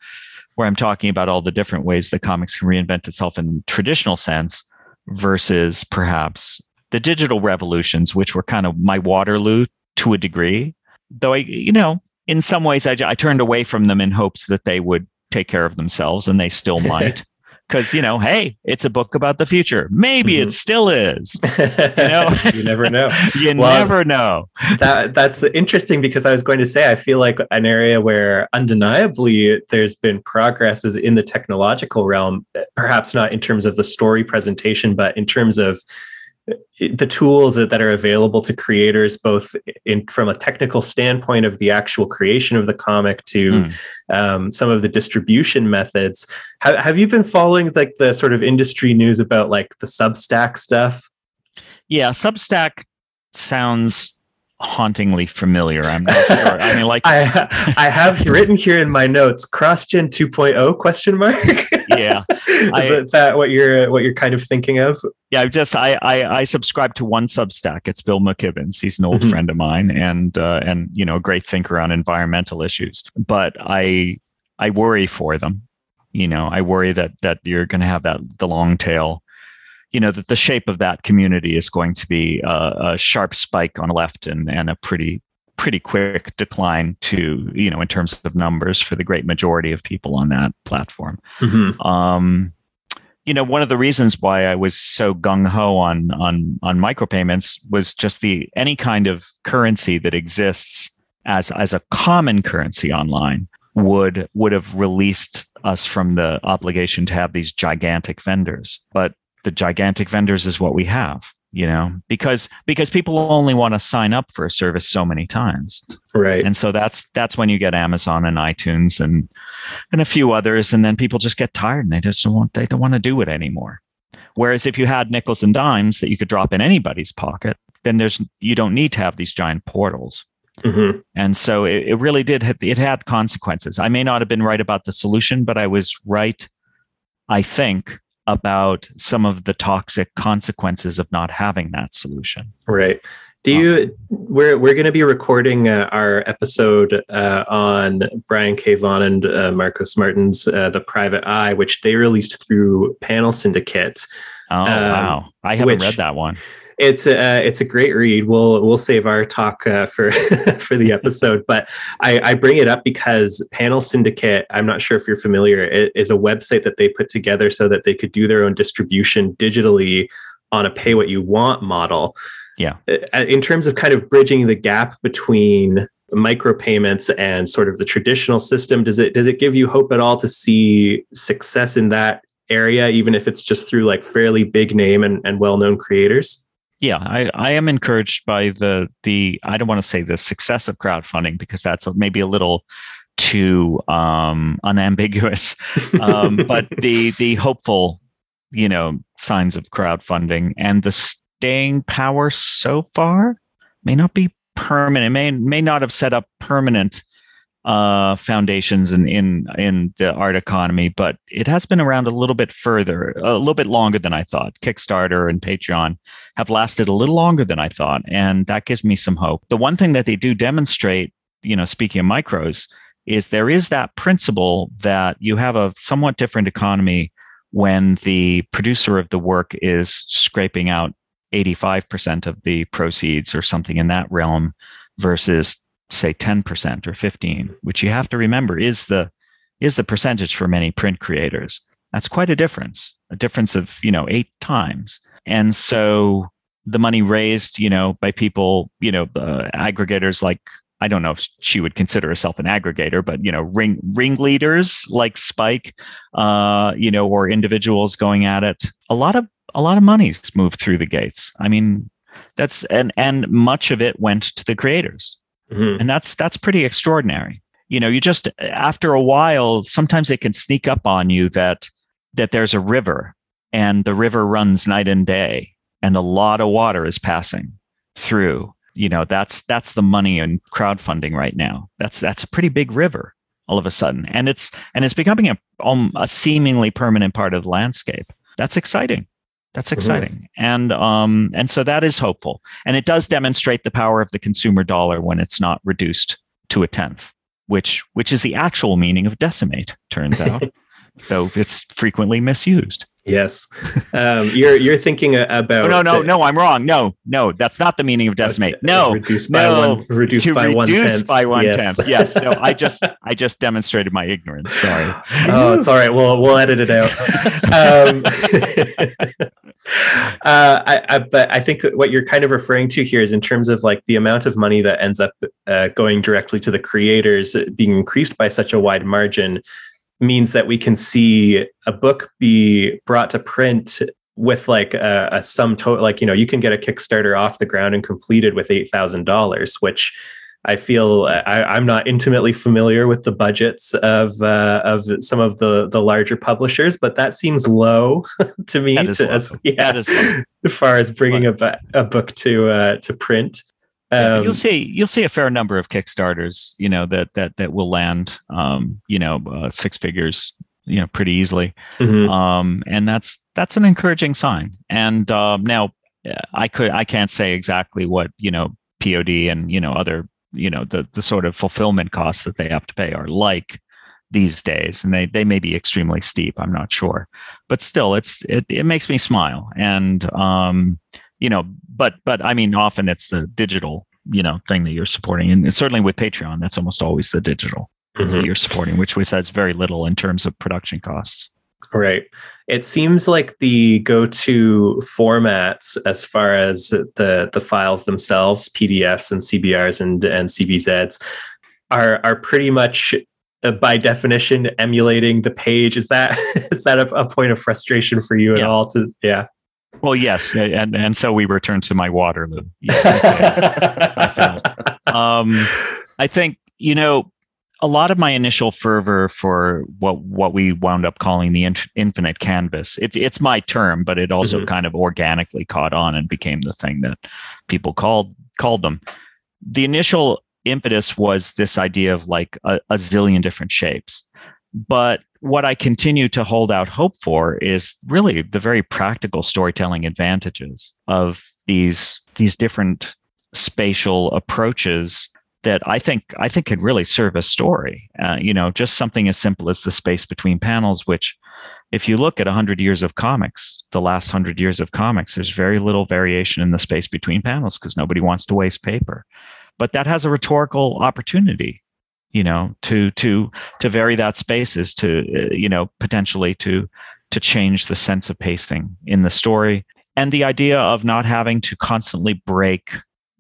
where I'm talking about all the different ways that comics can reinvent itself in traditional sense versus perhaps the digital revolutions, which were kind of my Waterloo to a degree, though I, you know, in some ways I, I turned away from them in hopes that they would take care of themselves and they still <laughs> might. Because, you know, hey, it's a book about the future. Maybe mm-hmm. it still is. <laughs> You know, <laughs> you never know. you well, never know. That that's interesting because I was going to say I feel like an area where undeniably there's been progress is in the technological realm, perhaps not in terms of the story presentation, but in terms of the tools that are available to creators both in from a technical standpoint of the actual creation of the comic to mm. um, some of the distribution methods have, have you been following like the sort of industry news about like the substack stuff yeah substack sounds hauntingly familiar. I'm not sure. I mean, like <laughs> I, I have written here in my notes, CrossGen 2.0 question mark. <laughs> yeah, is I, that what you're what you're kind of thinking of? Yeah, I just I, I I subscribe to one Substack. It's Bill McKibben's. He's an old mm-hmm. friend of mine, and uh, and you know a great thinker on environmental issues. But I I worry for them. You know, I worry that that you're going to have that the long tail you know that the shape of that community is going to be a, a sharp spike on the left and and a pretty pretty quick decline to you know in terms of numbers for the great majority of people on that platform. Mm-hmm. Um, you know, one of the reasons why I was so gung ho on on on micropayments was just the any kind of currency that exists as as a common currency online would would have released us from the obligation to have these gigantic vendors. But the gigantic vendors is what we have you know because because people only want to sign up for a service so many times. Right. And so that's that's when you get amazon and itunes and and a few others and then people just get tired and they just don't want they don't want to do it anymore. Whereas if you had nickels and dimes that you could drop in anybody's pocket then there's you don't need to have these giant portals. Mm-hmm. and so it, it really did it had consequences. I may not have been right about the solution but i was right i think about some of the toxic consequences of not having that solution. Right. Do you? We're we're going to be recording uh, our episode uh, on Brian K. Vaughan and uh, Marcos Martin's uh, "The Private Eye," which they released through Panel Syndicate. Oh um, wow! I haven't which, read that one it's a uh, it's a great read. We'll we'll save our talk uh, for <laughs> for the <laughs> episode, but I, I bring it up because Panel Syndicate. I'm not sure if you're familiar. It is a website that they put together so that they could do their own distribution digitally on a pay what you want model. Yeah. Uh, in terms of kind of bridging the gap between micropayments and sort of the traditional system, does it does it give you hope at all to see success in that area, even if it's just through like fairly big name and, and well known creators? Yeah, I, I am encouraged by the the I don't want to say the success of crowdfunding because that's maybe a little too um, unambiguous, <laughs> um, but the the hopeful you know signs of crowdfunding and the staying power so far may not be permanent. It May may not have set up permanent uh, foundations in, in in the art economy, but it has been around a little bit further, a little bit longer than I thought. Kickstarter and Patreon have lasted a little longer than I thought, and that gives me some hope. The one thing that they do demonstrate, you know, speaking of micros, is there is that principle that you have a somewhat different economy when the producer of the work is scraping out 85% of the proceeds or something in that realm versus say 10% or 15 which you have to remember is the is the percentage for many print creators. That's quite a difference a difference of you know eight times. And so the money raised you know by people you know uh, aggregators like i don't know if she would consider herself an aggregator but you know ring ringleaders like spike uh you know or individuals going at it a lot of a lot of money's moved through the gates. I mean that's and and much of it went to the creators Mm-hmm. And that's that's pretty extraordinary. You know, you just after a while, sometimes it can sneak up on you that that there's a river and the river runs night and day and a lot of water is passing through. You know, that's that's the money in crowdfunding right now. That's that's a pretty big river all of a sudden. And it's and it's becoming a um, a seemingly permanent part of the landscape. That's exciting. That's mm-hmm. exciting. Mm-hmm. And um, and so that is hopeful. And it does demonstrate the power of the consumer dollar when it's not reduced to a tenth, which which is the actual meaning of decimate, turns out. <laughs> though it's frequently misused. Yes, um, you're you're thinking about. Oh, <laughs> no, no, no. I'm wrong. No, no, that's not the meaning of decimate. No, reduce by no, one. Reduce to by reduce one tenth. by one yes. tenth. Yes. No, I just I just demonstrated my ignorance. Sorry. <laughs> Oh, it's all right. We'll we'll edit it out. <laughs> um, uh, I, I, but I think what you're kind of referring to here is in terms of like the amount of money that ends up uh, going directly to the creators being increased by such a wide margin means that we can see a book be brought to print with like a, a sum total like you know you can get a kickstarter off the ground and completed with $8000 which i feel I, am not intimately familiar with the budgets of uh, of some of the the larger publishers but that seems low <laughs> to me to, as, yeah, as far as bringing a, a book to uh, to print um, you'll see you'll see a fair number of kickstarters you know that that that will land um, you know uh, six figures you know pretty easily. Mm-hmm. um, and that's that's an encouraging sign. And um, now i could i can't say exactly what you know pod and you know other you know the the sort of fulfillment costs that they have to pay are like these days. And they they may be extremely steep i'm not sure. But still it's it, it makes me smile. And um you know, but but I mean, often it's the digital, you know, thing that you're supporting, and certainly with Patreon, that's almost always the digital mm-hmm. that you're supporting, which has very little in terms of production costs. Right. It seems like the go-to formats as far as the the files themselves, PDFs and CBRs and and CBZs, are are pretty much uh, by definition emulating the page. Is that <laughs> is that a, a point of frustration for you at Yeah. all? To yeah. Well, yes, and and so we return to my Waterloo. <laughs> Yeah, I um, I think you know a lot of my initial fervor for what what we wound up calling the in- infinite canvas. It's it's my term, but it also Mhm. kind of organically caught on and became the thing that people called called them. The initial impetus was this idea of like a, a zillion different shapes, but what I continue to hold out hope for is really the very practical storytelling advantages of these these different spatial approaches that I think I think can really serve a story. Uh, you know, just something as simple as the space between panels, which, if you look at hundred years of comics, the last hundred years of comics, there's very little variation in the space between panels because nobody wants to waste paper. But that has a rhetorical opportunity, you know, to to to vary that space is to uh, you know potentially to to change the sense of pacing in the story and the idea of not having to constantly break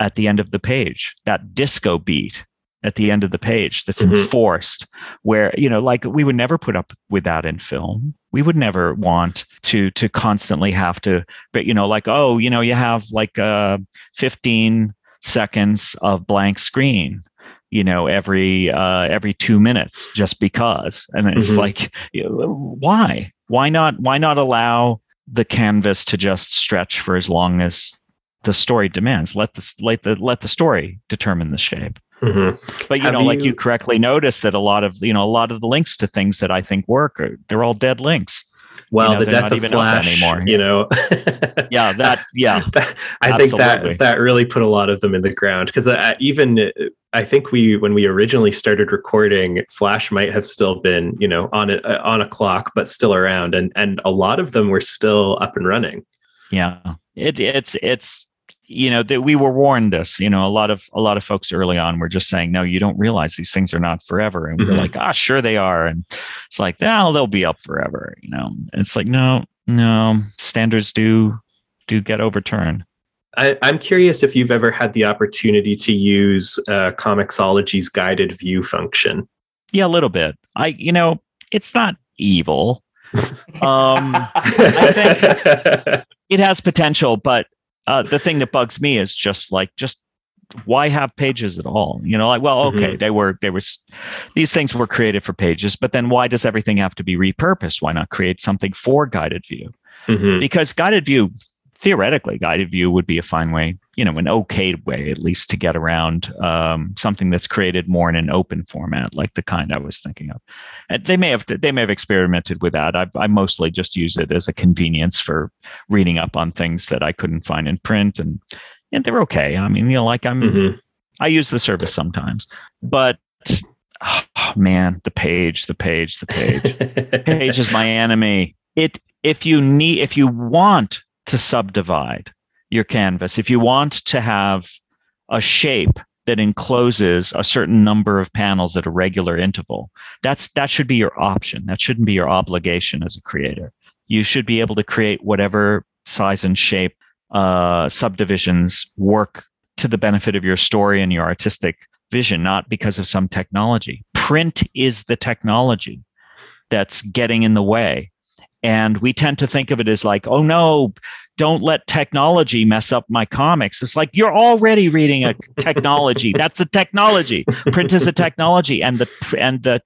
at the end of the page that disco beat at the end of the page that's Mhm. enforced where you know like we would never put up with that in film we would never want to to constantly have to but you know like oh you know you have like uh 15 seconds of blank screen you know every uh every 2 minutes just because. And it's Mhm. like why? Why not why not allow the canvas to just stretch for as long as the story demands? Let the let the let the story determine the shape. Mhm. but you Have know like you- you correctly noticed that a lot of you know a lot of the links to things that i think work are they're all dead links Well, know, the death of Flash, anymore. you know. <laughs> yeah that yeah <laughs> I think that Absolutely. that really put a lot of them in the ground because uh, even uh, I think we when we originally started recording, Flash might have still been you know on a uh, on a clock, but still around, and and a lot of them were still up and running. yeah it it's it's you know that we were warned this you know a lot of a lot of folks early on were just saying no you don't realize these things are not forever. And we Mhm. we're like ah sure they are. And it's like oh they'll be up forever you know? And it's like no no standards do do get overturned. I, I'm curious if you've ever had the opportunity to use uh, Comixology's guided view function. yeah a little bit. I you know it's not evil. <laughs> Um I think <laughs> it has potential, but uh, the thing that bugs me is just like just why have pages at all? You know, like well, okay, they were they were these things were created for pages, but then why does everything have to be repurposed? Why not create something for guided view? Mhm. Because guided view, theoretically, guided view would be a fine way, you know, an okay way at least to get around um, something that's created more in an open format, like the kind I was thinking of. And they may have they may have experimented with that. I, I mostly just use it as a convenience for reading up on things that I couldn't find in print, and and they're okay. I mean, you know, like I'm Mhm. I use the service sometimes, but oh, man, the page, the page, the page <laughs> page is my enemy. It if you need if you want to subdivide your canvas, if you want to have a shape that encloses a certain number of panels at a regular interval, that's that should be your option. That shouldn't be your obligation as a creator. You should be able to create whatever size and shape uh, subdivisions work to the benefit of your story and your artistic vision, not because of some technology. Print is the technology that's getting in the way. And we tend to think of it as like, oh no, don't let technology mess up my comics. It's like you're already reading a <laughs> technology. That's a technology. Print is a technology, and the and the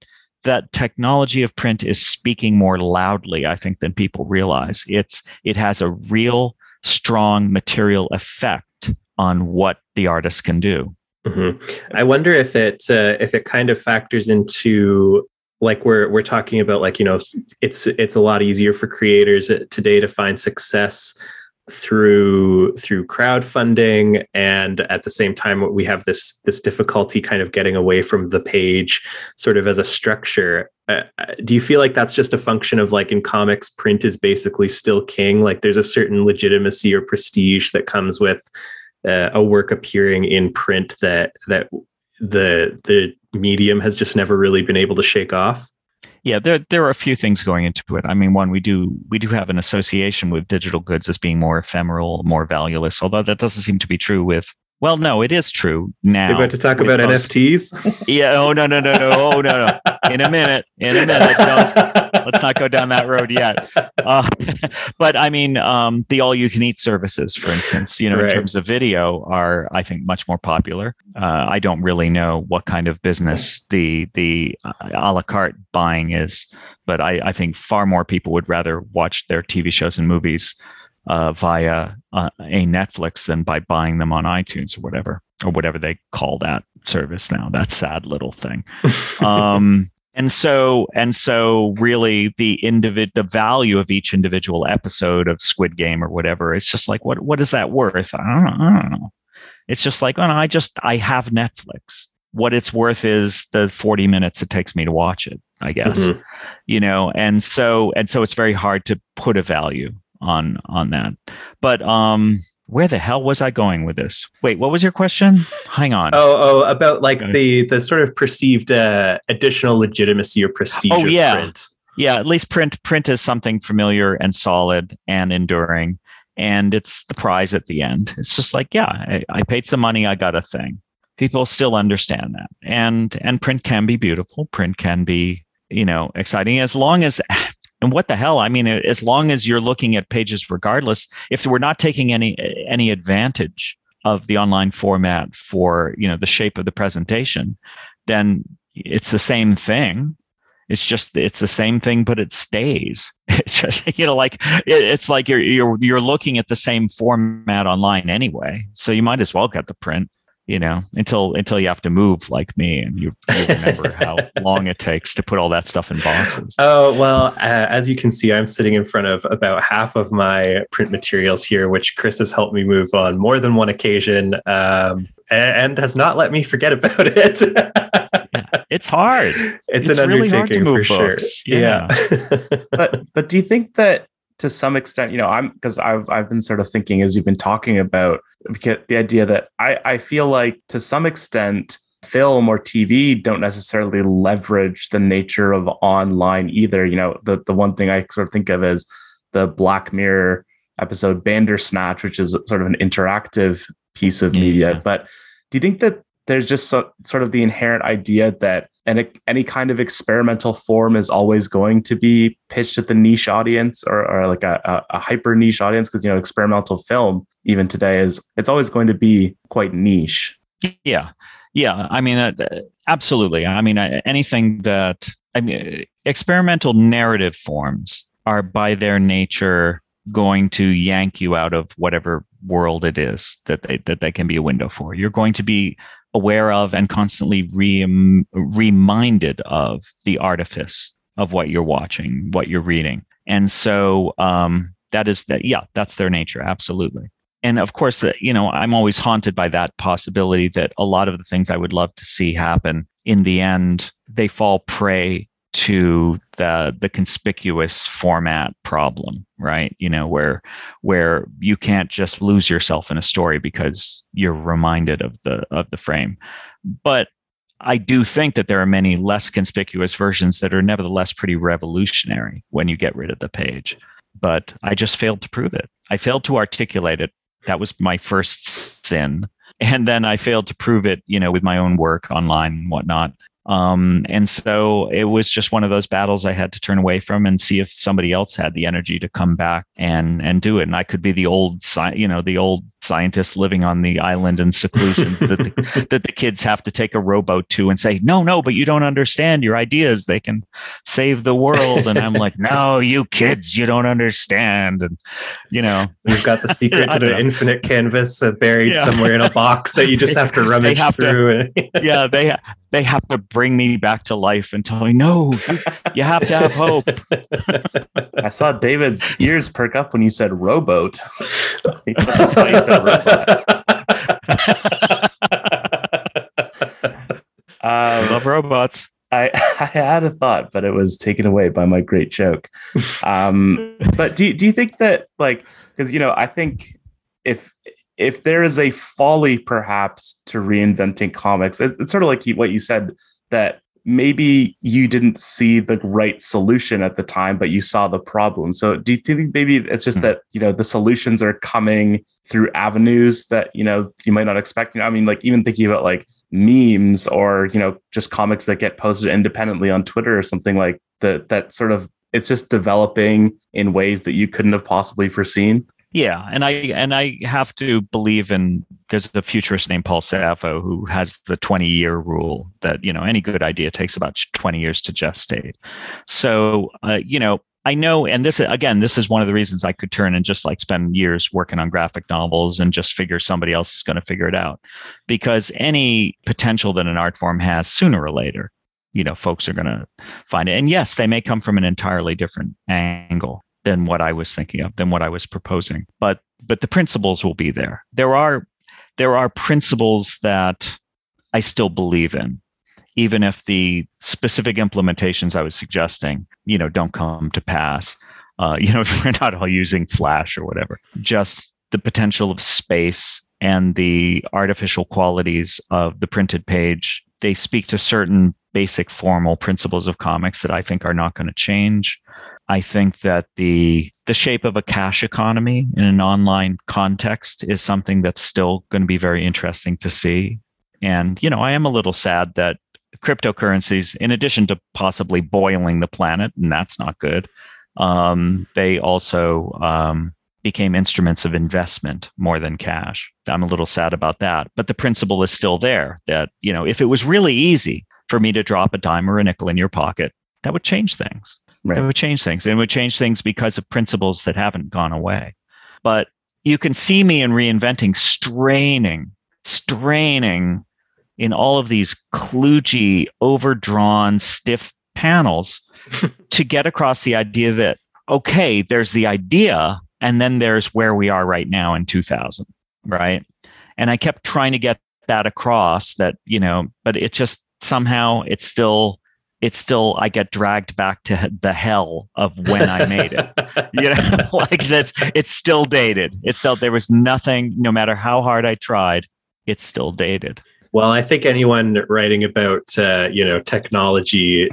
that technology of print is speaking more loudly, I think, than people realize. It's it has a real strong material effect on what the artist can do. Mhm. I wonder if it uh, if it kind of factors into like we're we're talking about like you know it's it's a lot easier for creators today to find success through through crowdfunding. And at the same time we have this this difficulty kind of getting away from the page sort of as a structure. Uh, do you feel like that's just a function of like in comics print is basically still king? Like there's a certain legitimacy or prestige that comes with uh, a work appearing in print that that the the medium has just never really been able to shake off Yeah, there there are a few things going into it. I mean, one we do we do have an association with digital goods as being more ephemeral, more valueless. Although that doesn't seem to be true with. Well, no, it is true now. You're about to talk about most- NFTs. <laughs> Yeah. Oh no no no no. Oh no no. In a minute. In a minute. Don't, let's not go down that road yet. Uh, <laughs> but I mean, um, the all-you-can-eat services, for instance, you know, Right. in terms of video, are I think much more popular. Uh, I don't really know what kind of business the the uh, a la carte buying is, but I, I think far more people would rather watch their TV shows and movies uh, via uh, a Netflix than by buying them on iTunes or whatever, or whatever they call that service now. That sad little thing <laughs> um, and so and so really the individ the value of each individual episode of squid game or whatever it's just like what what is that worth i don't know, I don't know. it's just like oh no, i just i have netflix what it's worth is the 40 minutes it takes me to watch it i guess Mhm. you know and so and so it's very hard to put a value on on that. But um where the hell was i going with this? Wait what was your question? Hang on. Oh, oh, about like the the sort of perceived uh, additional legitimacy or prestige. Oh, of yeah. print. yeah at least print print is something familiar and solid and enduring and it's the prize at the end. It's just like yeah I, I paid some money i got a thing. People still understand that. And and print can be beautiful print can be you know exciting as long as and what the hell? I mean as long as you're looking at pages regardless if we're not taking any any advantage of the online format for you know the shape of the presentation then it's the same thing. It's just it's the same thing but it stays. <laughs> It's just you know like it, it's like you're you're you're looking at the same format online anyway. So you might as well get the print you know until until you have to move like me and you, you remember <laughs> how long it takes to put all that stuff in boxes Oh, well, uh, as you can see, I'm sitting in front of about half of my print materials here, which Chris has helped me move on more than one occasion um, a- and has not let me forget about <laughs> it. it's hard it's, It's an really hard to undertaking for move sure. books. Yeah. <laughs> but but do you think that to some extent, you know, I'm because I've I've been sort of thinking as you've been talking about the idea that I I feel like to some extent film or TV don't necessarily leverage the nature of online either. You know, the the one thing I sort of think of is the Black Mirror episode Bandersnatch, which is sort of an interactive piece of media. Yeah. But do you think that there's just so, sort of the inherent idea that any, any kind of experimental form is always going to be pitched at the niche audience or, or like a, a, a hyper niche audience because you know experimental film even today is it's always going to be quite niche Yeah, yeah. I mean, uh, uh, absolutely. I mean, uh, anything that I mean, uh, experimental narrative forms are by their nature going to yank you out of whatever world it is that they that they can be a window for. You're going to be aware of and constantly re- reminded of the artifice of what you're watching, what you're reading, and so um, that is that. Yeah, that's their nature. Absolutely and of course that you know i'm always haunted by that possibility that a lot of the things i would love to see happen in the end they fall prey to the the conspicuous format problem right? You know where where you can't just lose yourself in a story because you're reminded of the of the frame. But I do think that there are many less conspicuous versions that are nevertheless pretty revolutionary when you get rid of the page. But I just failed to prove it. I failed to articulate it. That was my first sin. And then i failed to prove it you know with my own work online and whatnot um, and so it was just one of those battles i had to turn away from and see if somebody else had the energy to come back and and do it and i could be the old sci- you know the old scientist living on the island in seclusion <laughs> that, the, that the kids have to take a rowboat to and say no no but you don't understand your ideas they can save the world and i'm like <laughs> no you kids you don't understand and you know You've got the <laughs> secret to the know. infinite canvas uh, buried Yeah. somewhere in a box that you just have to rummage have to- through. yeah they they have to bring me back to life and tell me no you, you have to have hope <laughs> i saw david's ears perk up when you said rowboat you said robot. i Um, love robots I, <laughs> I had a thought, but it was taken away by my great joke. Um, but do do you think that like because you know I think if if there is a folly perhaps to reinventing comics, it's, it's sort of like what you said that maybe you didn't see the right solution at the time, but you saw the problem. So do you think maybe it's just mm-hmm. that, you know, the solutions are coming through avenues that, you know, you might not expect? You know, I mean, like even thinking about like memes or, you know, just comics that get posted independently on Twitter or something like that, that sort of it's just developing in ways that you couldn't have possibly foreseen. Yeah, and I and I have to believe in. There's a futurist named Paul Saffo who has the 20 year rule that you know any good idea takes about 20 years to gestate. So uh, you know I know, and this again, this is one of the reasons I could turn and just like spend years working on graphic novels and just figure somebody else is going to figure it out, because any potential that an art form has, sooner or later, you know, folks are going to find it. And yes, they may come from an entirely different angle than what I was thinking of, than what I was proposing. But but the principles will be there. There are there are principles that I still believe in, even if the specific implementations I was suggesting, you know, don't come to pass. Uh, <laughs> you know, if we're not all using Flash or whatever, just the potential of space and the artificial qualities of the printed page. They speak to certain basic formal principles of comics that I think are not going to change. I think that the the shape of a cash economy in an online context is something that's still going to be very interesting to see. And you know, I am a little sad that cryptocurrencies, in addition to possibly boiling the planet, and that's not good, um, they also um, became instruments of investment more than cash. I'm a little sad about that, but the principle is still there. That you know, if it was really easy for me to drop a dime or a nickel in your pocket, that would change things. Right. It would change things. And would change things because of principles that haven't gone away. But you can see me in reinventing straining, straining in all of these kludgy, overdrawn, stiff panels <laughs> to get across the idea that, okay, there's the idea, and then there's where we are right now in 2000, right? And I kept trying to get that across that, you know, but it just somehow it's still it's still I get dragged back to the hell of when I made it. <laughs> you know, <laughs> like it's it's still dated. It's still there was nothing. No matter how hard I tried, it's still dated. Well, I think anyone writing about uh, you know technology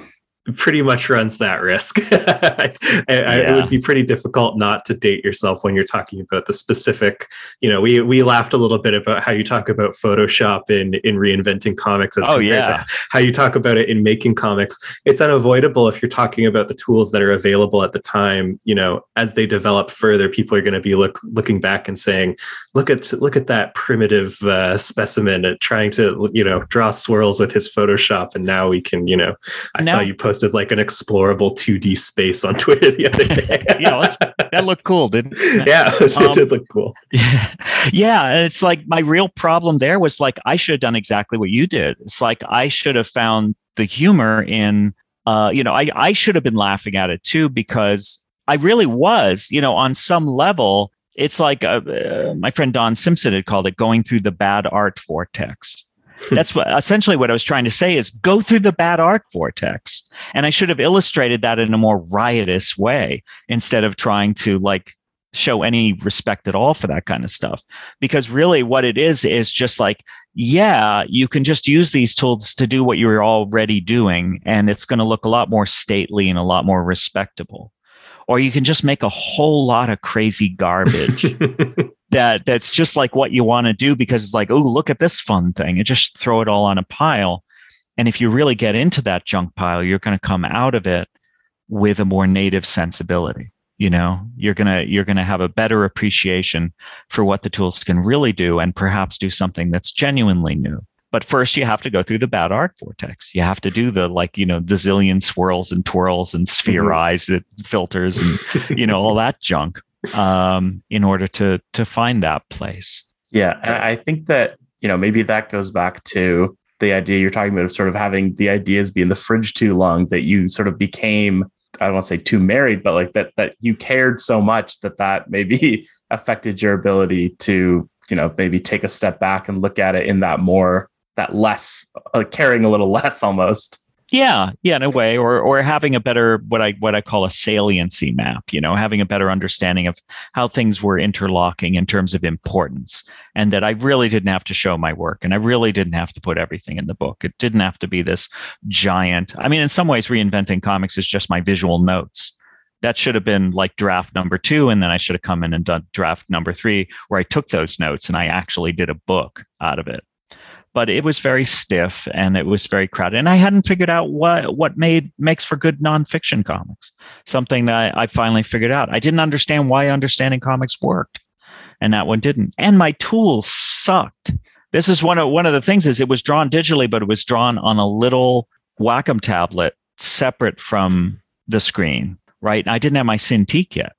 pretty much runs that risk. <laughs> I, yeah. It would be pretty difficult not to date yourself when you're talking about the specific. You know, we we laughed a little bit about how you talk about Photoshop in in reinventing comics as oh, yeah. how you talk about it in making comics. It's unavoidable if you're talking about the tools that are available at the time. You know, as they develop further, people are going to be look looking back and saying, "Look at look at that primitive uh, specimen trying to you know draw swirls with his Photoshop," and now we can you know. I now, saw you post posted like an explorable 2D space on <laughs> Twitter the other day. <laughs> yeah, that looked cool, didn't it? <laughs> Yeah, it um, did look cool. Yeah. Yeah. It's like my real problem there was like I should have done exactly what you did. It's like I should have found the humor in uh, you know, I, I should have been laughing at it too because I really was, you know, on some level, it's like uh, uh, my friend Don Simpson had called it going through the bad art vortex <laughs> that's what essentially what I was trying to say is go through the bad art vortex. And I should have illustrated that in a more riotous way instead of trying to like show any respect at all for that kind of stuff. Because really what it is is just like, yeah, you can just use these tools to do what you're already doing. And it's going to look a lot more stately and a lot more respectable. Or you can just make a whole lot of crazy garbage <laughs> that that's just like what you want to do because it's like, oh, look at this fun thing and just throw it all on a pile. And if you really get into that junk pile, you're going to come out of it with a more native sensibility. You know, you're gonna you're gonna have a better appreciation for what the tools can really do, and perhaps do something that's genuinely new. But first, you have to go through the bad art vortex. You have to do the like, you know, the zillion swirls and twirls and sphere mm-hmm. eyes filters and you know all that junk um, in order to to find that place. Yeah, and I think that you know maybe that goes back to the idea you're talking about of sort of having the ideas be in the fridge too long that you sort of became I don't want to say too married, but like that that you cared so much that that maybe <laughs> affected your ability to you know maybe take a step back and look at it in that more that less uh, caring a little <laughs> less almost Yeah, yeah, in a way, or or having a better what I what I call a saliency map. You know, having a better understanding of how things were interlocking in terms of importance, and that I really didn't have to show my work, and I really didn't have to put everything in the book. It didn't have to be this giant. I mean, in some ways, reinventing comics is just my visual notes. That should have been like draft number two, and then I should have come in and done draft number three, where I took those notes and I actually did a book out of it but it was very stiff and it was very crowded. And I hadn't figured out what what made makes for good nonfiction comics. Something that I, I finally figured out. I didn't understand why understanding comics worked, and that one didn't. And my tools sucked. This is one of one of the things is it was drawn digitally, but it was drawn on a little Wacom tablet separate from the screen. Right, and I didn't have my Cintiq yet.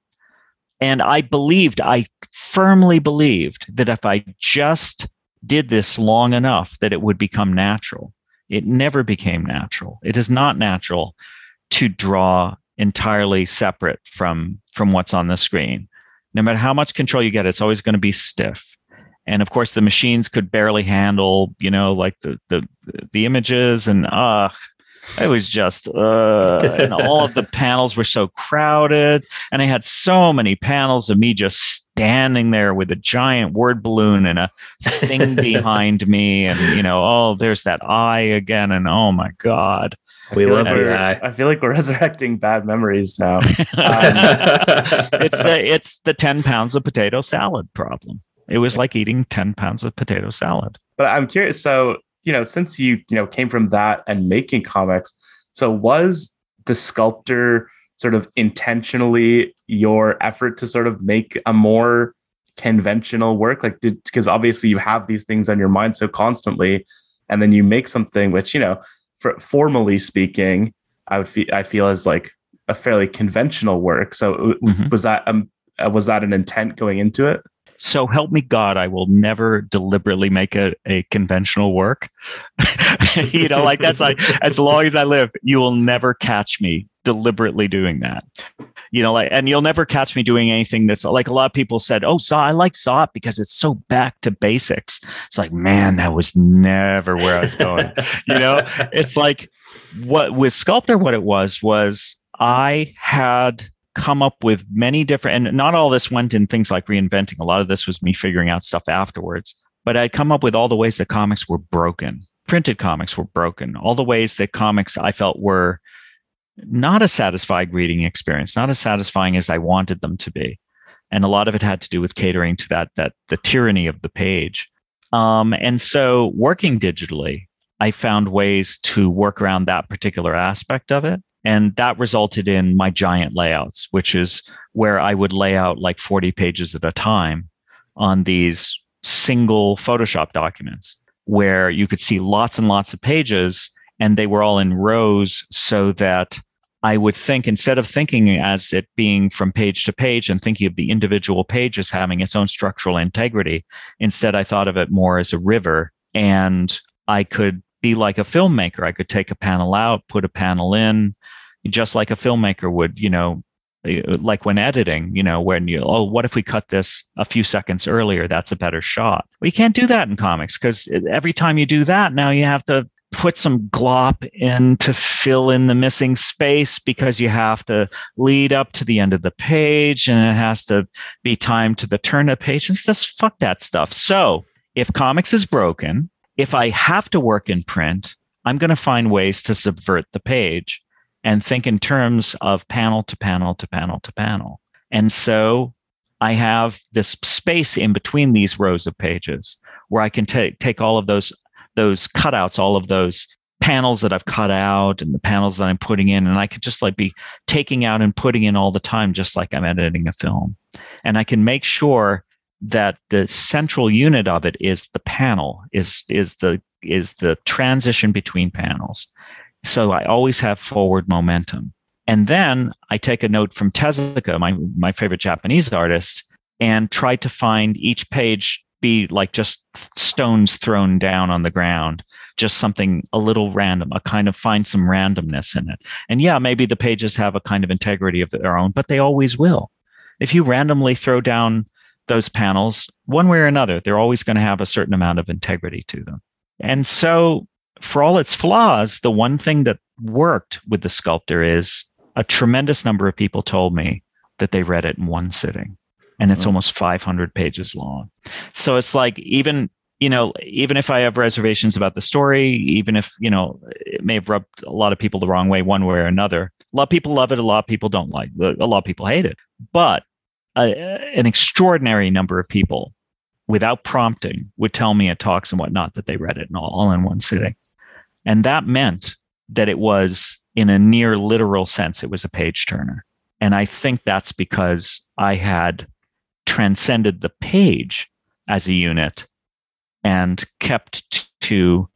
And I believed, I firmly believed that if I just did this long enough that it would become natural. It never became natural. It is not natural to draw entirely separate from from what's on the screen. No matter how much control you get, it's always going to be stiff. And of course, the machines could barely handle, you know, like the the the images, and uh, it was just uh, and all of the panels were so crowded and i had so many panels of me just standing there with a giant word balloon and a thing <laughs> behind me and you know oh there's that eye again and oh my god we love like eye. I feel like we're <laughs> resurrecting bad memories now. <laughs> Um, it's the it's the 10 pounds of potato salad problem it was like eating 10 pounds of potato salad but I'm curious. So you know, since you you know came from that and making comics, so was the sculptor sort of intentionally your effort to sort of make a more conventional work? Like did because obviously you have these things on your mind so constantly and then you make something which you know for, formally speaking i would feel i feel as like a fairly conventional work. So mm-hmm. was that um was that an intent going into it so help me God, I will never deliberately make a, a conventional work. <laughs> you know, like that's like as long as I live, you will never catch me deliberately doing that. You know, like and you'll never catch me doing anything that's like a lot of people said, Oh, Saw, I like Saw because it's so back to basics. It's like, man, that was never where I was going. <laughs> you know, it's like what with Sculptor, what it was was I had come up with many different, and not all this went in things like reinventing. A lot of this was me figuring out stuff afterwards. But I'd come up with all the ways that comics were broken. Printed comics were broken. All the ways that comics I felt were not a satisfied reading experience, not as satisfying as I wanted them to be. And a lot of it had to do with catering to that, that the tyranny of the page. Um, and so working digitally, I found ways to work around that particular aspect of it. And that resulted in my giant layouts, which is where I would lay out like 40 pages at a time on these single Photoshop documents where you could see lots and lots of pages and they were all in rows so that I would think instead of thinking as it being from page to page and thinking of the individual pages having its own structural integrity, instead I thought of it more as a river and I could be like a filmmaker. I could take a panel out, put a panel in, just like a filmmaker would, you know, eh, like when editing, you know, when you, oh, what if we cut this a few seconds earlier? That's a better shot. Well, you can't do that in comics because every time you do that, now you have to put some glop in to fill in the missing space because you have to lead up to the end of the page and it has to be timed to the turn of page. And just fuck that stuff. So if comics is broken, if I have to work in print, I'm going to find ways to subvert the page and think in terms of panel to panel to panel to panel. And so I have this space in between these rows of pages where I can take take all of those those cutouts, all of those panels that I've cut out and the panels that I'm putting in, and I could just like be taking out and putting in all the time, just like I'm editing a film. And I can make sure that the central unit of it is the panel, is is the is the transition between panels. So I always have forward momentum. And then I take a note from Tezuka, my, my favorite Japanese artist, and try to find each page be like just stones thrown down on the ground, just something a little random, a kind of find some randomness in it. And yeah, maybe the pages have a kind of integrity of their own, but they always will. If you randomly throw down those panels, one way or another, they're always going to have a certain amount of integrity to them. And so for all its flaws, the one thing that worked with the sculptor is a tremendous number of people told me that they read it in one sitting and it's mm-hmm. almost 500 pages long. So it's like even you know even if i have reservations about the story even if you know it may have rubbed a lot of people the wrong way one way or another a lot of people love it a lot of people don't like it a lot of people hate it. But uh, an extraordinary number of people without prompting would tell me at talks and whatnot that they read it all, all in one sitting and that meant that it was in a near literal sense it was a page turner. And i think that's because i had transcended the page as a unit and kept to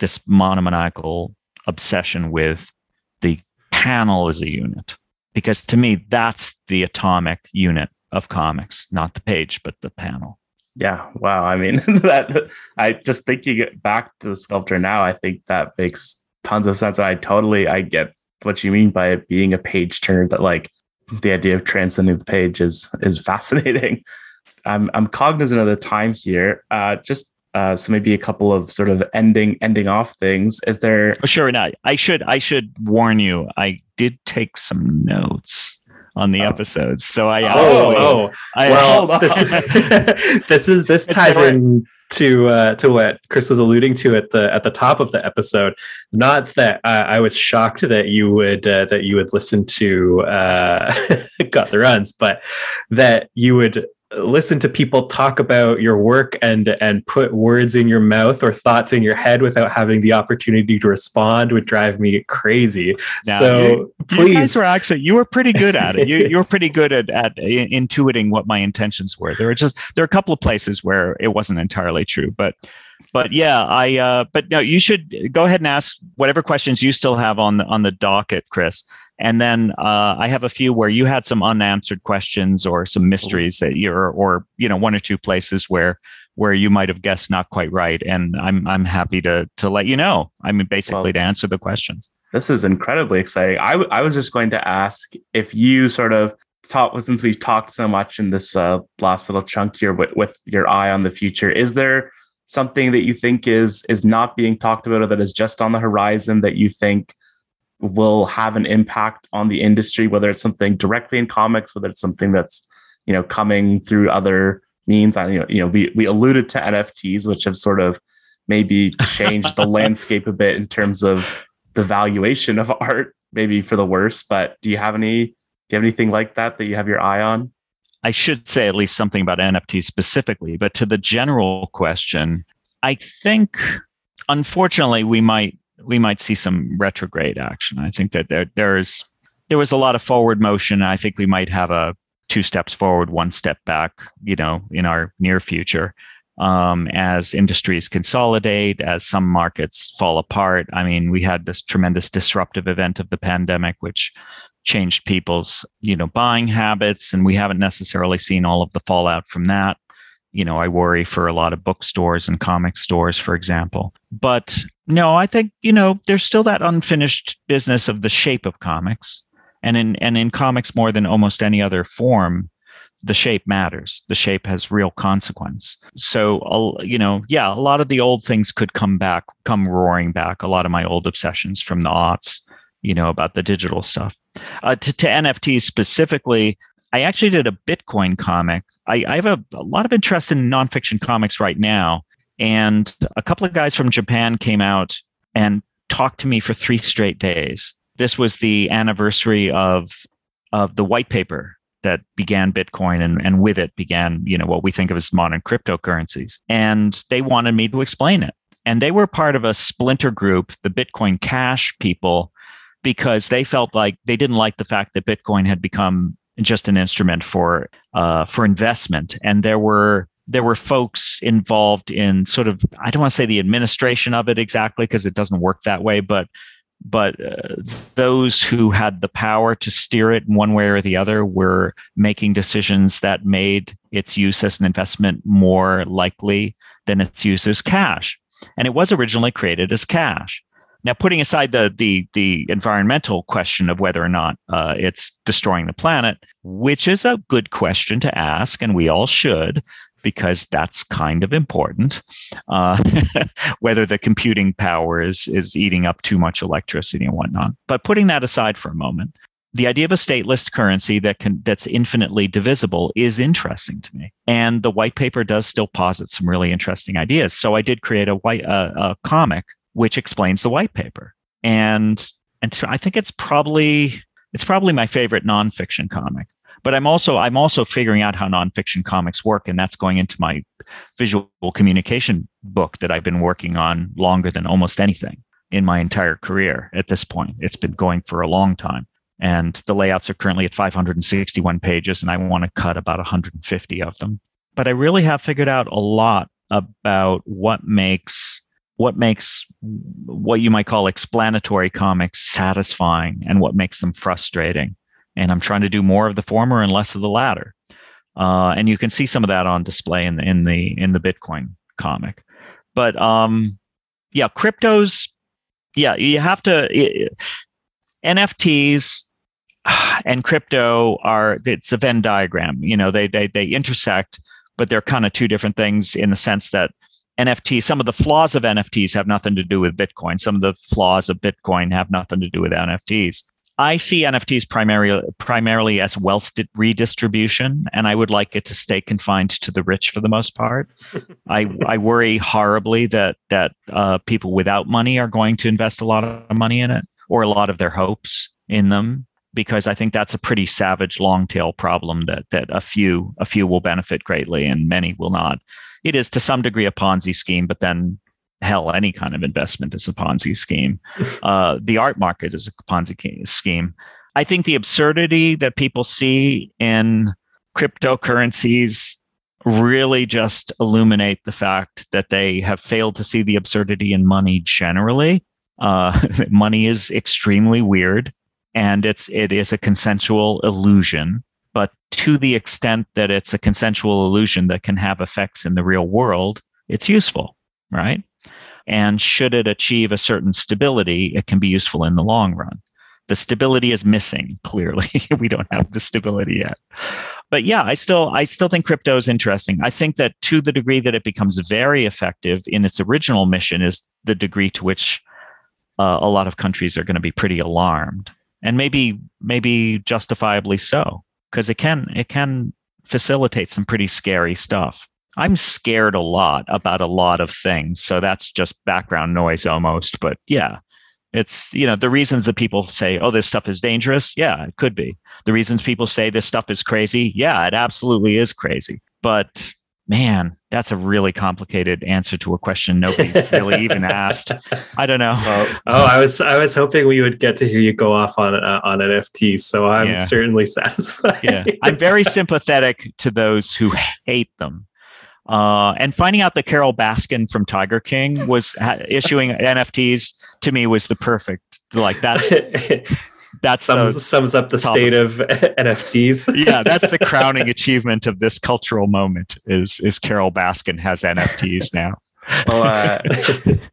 this monomaniacal obsession with the panel as a unit. Because to me that's the atomic unit of comics not the page but the panel yeah wow i mean <laughs> that i just thinking back to the sculptor now i think that makes tons of sense i totally i get what you mean by it being a page turner. that like the idea of transcending the page is is fascinating <laughs> i'm i'm cognizant of the time here uh just uh, so maybe a couple of sort of ending ending off things. Is there? Oh, sure. not. I should I should warn you. I did take some notes on the oh. episodes, so I. Oh, oh. I, well, this, <laughs> this is this ties in to uh, to what Chris was alluding to at the at the top of the episode. Not that uh, I was shocked that you would uh, that you would listen to uh, <laughs> Got the Runs, but that you would listen to people talk about your work and and put words in your mouth or thoughts in your head without having the opportunity to respond would drive me crazy. Now, so you, please, you guys were actually you were pretty good at it. You <laughs> you were pretty good at at intuiting what my intentions were. There were just there are a couple of places where it wasn't entirely true, but but yeah, I uh, but no, you should go ahead and ask whatever questions you still have on the on the docket, Chris. And then uh, I have a few where you had some unanswered questions or some mysteries that you're, or you know, one or two places where where you might have guessed not quite right. And I'm I'm happy to to let you know. I mean, basically well, to answer the questions. This is incredibly exciting. I, w- I was just going to ask if you sort of talk since we've talked so much in this uh, last little chunk here with, with your eye on the future. Is there something that you think is is not being talked about or that is just on the horizon that you think will have an impact on the industry, whether it's something directly in comics, whether it's something that's you know coming through other means. I you know, you know we we alluded to NFTs, which have sort of maybe changed the <laughs> landscape a bit in terms of the valuation of art, maybe for the worse. But do you have any do you have anything like that that you have your eye on? I should say at least something about NFTs specifically, but to the general question, I think unfortunately we might we might see some retrograde action. I think that there there's there was a lot of forward motion. I think we might have a two steps forward, one step back, you know, in our near future. Um, as industries consolidate, as some markets fall apart. I mean, we had this tremendous disruptive event of the pandemic, which changed people's, you know, buying habits, and we haven't necessarily seen all of the fallout from that you know, I worry for a lot of bookstores and comic stores, for example. But no, I think, you know, there's still that unfinished business of the shape of comics. And in and in comics more than almost any other form, the shape matters. The shape has real consequence. So, you know, yeah, a lot of the old things could come back, come roaring back. A lot of my old obsessions from the aughts, you know, about the digital stuff. Uh, to, to NFTs specifically, I actually did a Bitcoin comic. I, I have a, a, lot of interest in nonfiction comics right now. And a couple of guys from Japan came out and talked to me for three straight days. This was the anniversary of, of the white paper that began Bitcoin and, and with it began, you know, what we think of as modern cryptocurrencies. And they wanted me to explain it. And they were part of a splinter group, the Bitcoin Cash people, because they felt like they didn't like the fact that Bitcoin had become just an instrument for uh, for investment. And there were there were folks involved in sort of I don't want to say the administration of it exactly because it doesn't work that way, but but uh, those who had the power to steer it one way or the other were making decisions that made its use as an investment more likely than its use as cash. And it was originally created as cash. Now, putting aside the the the environmental question of whether or not uh, it's destroying the planet, which is a good question to ask, and we all should. because that's kind of important. Uh, <laughs> whether the computing power is is eating up too much electricity and whatnot. But putting that aside for a moment, the idea of a stateless currency that can that's infinitely divisible is interesting to me. And the white paper does still posit some really interesting ideas. So I did create a white uh, a comic which explains the white paper. And and so I think it's probably it's probably my favorite nonfiction comic but I'm also I'm also figuring out how nonfiction comics work, and that's going into my visual communication book that I've been working on longer than almost anything in my entire career at this point. It's been going for a long time. And the layouts are currently at 561 pages, and I want to cut about 150 of them. But I really have figured out a lot about what makes what makes what you might call explanatory comics satisfying and what makes them frustrating and I'm trying to do more of the former and less of the latter. Uh, and you can see some of that on display in the in the in the Bitcoin comic. But um, yeah, cryptos. Yeah, you have to it, NFTs and crypto are it's a Venn diagram. You know, they they they intersect, but they're kind of two different things in the sense that NFT, some of the flaws of NFTs have nothing to do with Bitcoin. Some of the flaws of Bitcoin have nothing to do with NFTs. I see NFTs primarily primarily as wealth redistribution, and I would like it to stay confined to the rich for the most part. <laughs> I I worry horribly that that uh, people without money are going to invest a lot of money in it or a lot of their hopes in them because I think that's a pretty savage long tail problem that that a few a few will benefit greatly and many will not. It is to some degree a Ponzi scheme, but then hell, any kind of investment is a Ponzi scheme. <laughs> Uh, the art market is a Ponzi scheme. I think the absurdity that people see in cryptocurrencies really just illuminate the fact that they have failed to see the absurdity in money generally. Uh, <laughs> money is extremely weird, and it's it is a consensual illusion. But to the extent that it's a consensual illusion that can have effects in the real world, it's useful, right? And should it achieve a certain stability, it can be useful in the long run. The stability is missing, <laughs> clearly. <laughs> we don't have the stability yet. But yeah, I still I still think crypto is interesting. I think that to the degree that it becomes very effective in its original mission is the degree to which uh, a lot of countries are going to be pretty alarmed. And maybe maybe justifiably so, because it can it can facilitate some pretty scary stuff. I'm scared a lot about a lot of things. So that's just background noise almost. But yeah, it's, you know, the reasons that people say, oh, this stuff is dangerous. Yeah, it could be. The reasons people say this stuff is crazy. Yeah, it absolutely is crazy. But man, that's a really complicated answer to a question nobody really <laughs> even asked. I don't know. Oh, oh, I was I was hoping we would get to hear you go off on uh, on NFT, so I'm yeah. certainly <laughs> satisfied. yeah, I'm very sympathetic to those who hate them uh, and finding out that Carole Baskin from Tiger King was ha- issuing NFTs to me was the perfect like that's <laughs> that sums, sums up the state of <laughs> NFTs. <laughs> yeah, that's the <laughs> crowning achievement of this cultural moment is is Carole Baskin has NFTs now. well, uh,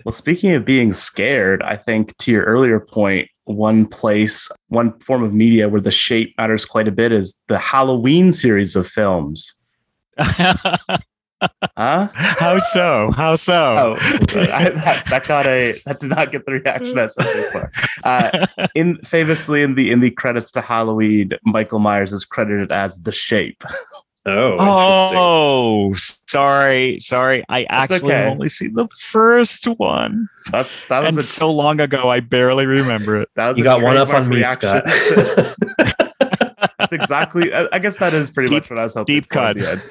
well, speaking of being scared, I think to your earlier point, one place, one form of media where the shape matters quite a bit is the Halloween series of films. Huh? How so? How so? Oh, I, that, that, got a that did not get the reaction I was hoping for. Uh, in famously in the in the credits to Halloween, Michael Myers is credited as the Shape. Oh, oh, sorry, sorry. I That's actually okay. only see the first one. That's that was and a, so long ago. I barely remember it. That was you got one up on me, Scott. <laughs> That's exactly. I guess that is pretty deep, much what I was hoping. Deep cuts. um,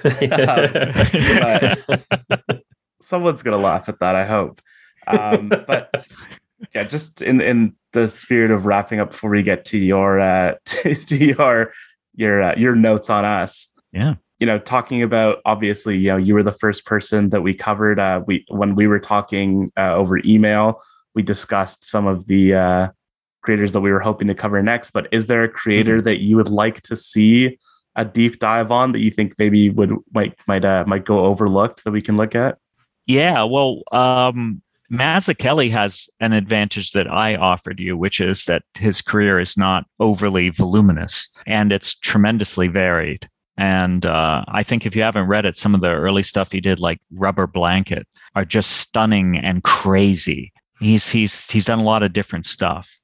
<laughs> <laughs> someone's gonna laugh at that. I hope. Um, but <laughs> yeah, just in in the spirit of wrapping up before we get to your uh, to, to your your uh, your notes on us. Yeah. You know, talking about obviously, you know, you were the first person that we covered. Uh, we when we were talking uh, over email, we discussed some of the uh, creators that we were hoping to cover next. But is there a creator mm-hmm. that you would like to see a deep dive on that you think maybe would might might uh, might go overlooked that we can look at? Yeah, well, um, Mazzucchelli has an advantage that I offered you, which is that his career is not overly voluminous and it's tremendously varied. And uh, I think if you haven't read it, some of the early stuff he did, like Rubber Blanket, are just stunning and crazy. He's he's he's done a lot of different stuff.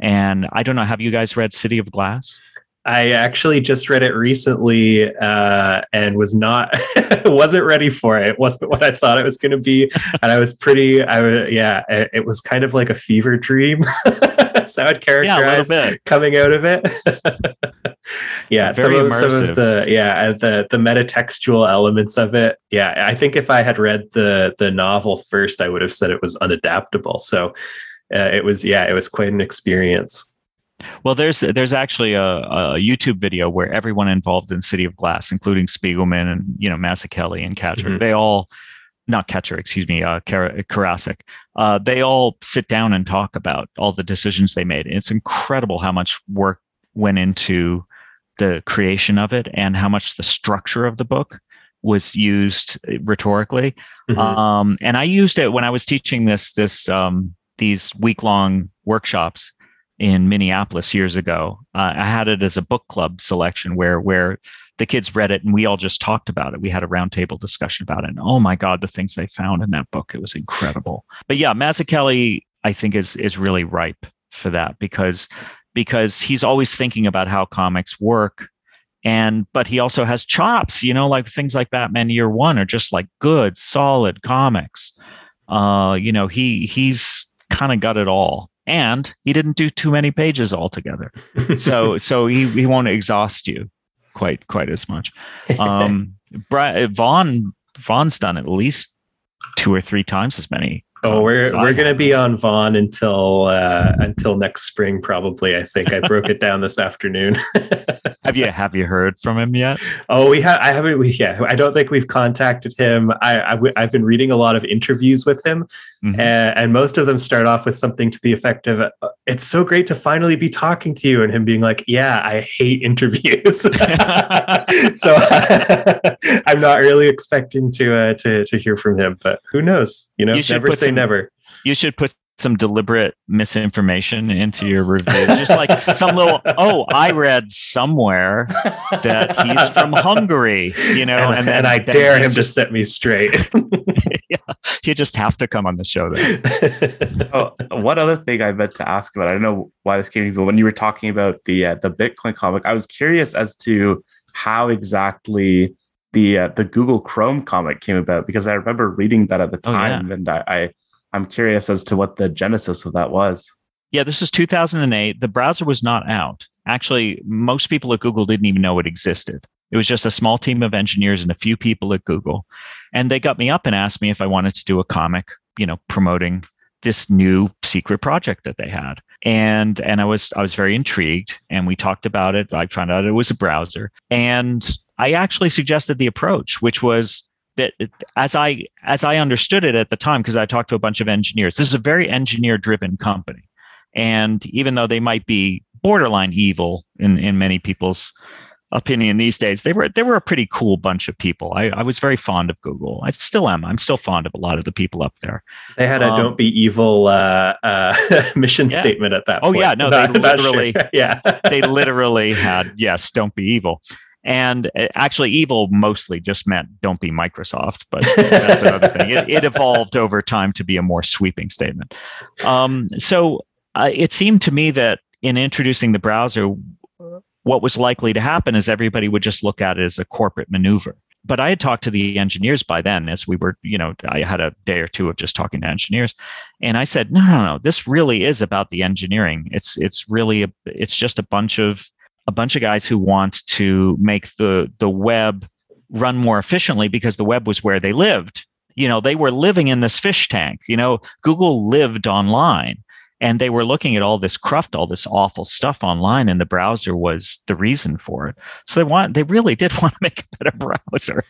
And I don't know, have you guys read City of Glass? I actually just read it recently uh, and was not <laughs> wasn't ready for it. It wasn't what I thought it was going to be, <laughs> and I was pretty. I was yeah. It, it was kind of like a fever dream. <laughs> so I would characterize yeah, coming out of it. yeah, some of, some of the yeah the the metatextual elements of it. Yeah, I think if I had read the the novel first, I would have said it was unadaptable. So uh, it was yeah, it was quite an experience. Well, there's there's actually a, a, YouTube video where everyone involved in City of Glass, including Spiegelman and you know Mazzucchelli and Katcher, mm-hmm. they all not Katcher, excuse me, uh, Karasik, uh, they all sit down and talk about all the decisions they made. And it's incredible how much work went into the creation of it and how much the structure of the book was used rhetorically. Mm-hmm. Um, and I used it when I was teaching this this um, these week long workshops in Minneapolis years ago. Uh, I had it as a book club selection where where the kids read it and we all just talked about it. We had a roundtable discussion about it. And oh my God, the things they found in that book, it was incredible. But yeah, Mazzucchelli, I think is is really ripe for that because because he's always thinking about how comics work. And but he also has chops, you know, like things like Batman Year One are just like good, solid comics. Uh, you know, he he's kind of got it all and he didn't do too many pages altogether. so <laughs> so he, he won't exhaust you quite quite as much. Um, <laughs> Brad, Vaughan Vaughan's done at least two or three times as many Oh, we're we're gonna be on Vaughan until uh, until next spring, probably. I think I broke it down this afternoon. <laughs> have you have you heard from him yet? Oh, we have. I haven't. We, yeah, I don't think we've contacted him. I, I w- I've been reading a lot of interviews with him, mm-hmm. and, and, most of them start off with something to the effect of, "It's so great to finally be talking to you," and him being like, "Yeah, I hate interviews." <laughs> so <laughs> I'm not really expecting to uh, to to hear from him, but who knows? You know, you never say some, never. You should put some deliberate misinformation into your reviews. Just like some little, <laughs> oh, I read somewhere that he's <laughs> from Hungary, you know, and, and, then, and I dare him just, to set me straight. <laughs> yeah, you just have to come on the show then. oh, one other thing I meant to ask about, I don't know why this came to me, but when you were talking about the uh, the Bitcoin comic, I was curious as to how exactly the uh, the Google Chrome comic came about because I remember reading that at the time, oh, yeah. and I, I I'm curious as to what the genesis of that was. Yeah, this is 2008. The browser was not out. Actually, most people at Google didn't even know it existed. It was just a small team of engineers and a few people at Google. And they got me up and asked me if I wanted to do a comic, you know, promoting this new secret project that they had. And and I was I was very intrigued and we talked about it. I found out it was a browser. And I actually suggested the approach, which was that as I as I understood it at the time, because I talked to a bunch of engineers, this is a very engineer driven company. And even though they might be borderline evil in, in many people's opinion these days, they were they were a pretty cool bunch of people. I, I was very fond of Google. I still am. I'm still fond of a lot of the people up there. They had a um, "Don't be evil" uh, uh, <laughs> mission yeah. statement at that. Oh point. yeah, no, they <laughs> literally, sure. <laughs> yeah, they literally had yes, "Don't be evil." And uh, actually, evil mostly just meant don't be Microsoft, but that's another thing. It, it, evolved over time to be a more sweeping statement. Um, so uh, it seemed to me that in introducing the browser, what was likely to happen is everybody would just look at it as a corporate maneuver. But I had talked to the engineers by then, as we were, you know, I had a day or two of just talking to engineers, and I said, no, no, no, this really is about the engineering. It's it's really a, it's just a bunch of a bunch of guys who want to make the the web run more efficiently because the web was where they lived. You know, they were living in this fish tank. You know, Google lived online and they were looking at all this cruft, all this awful stuff online, and the browser was the reason for it. So they want they really did <laughs> want to make a better browser.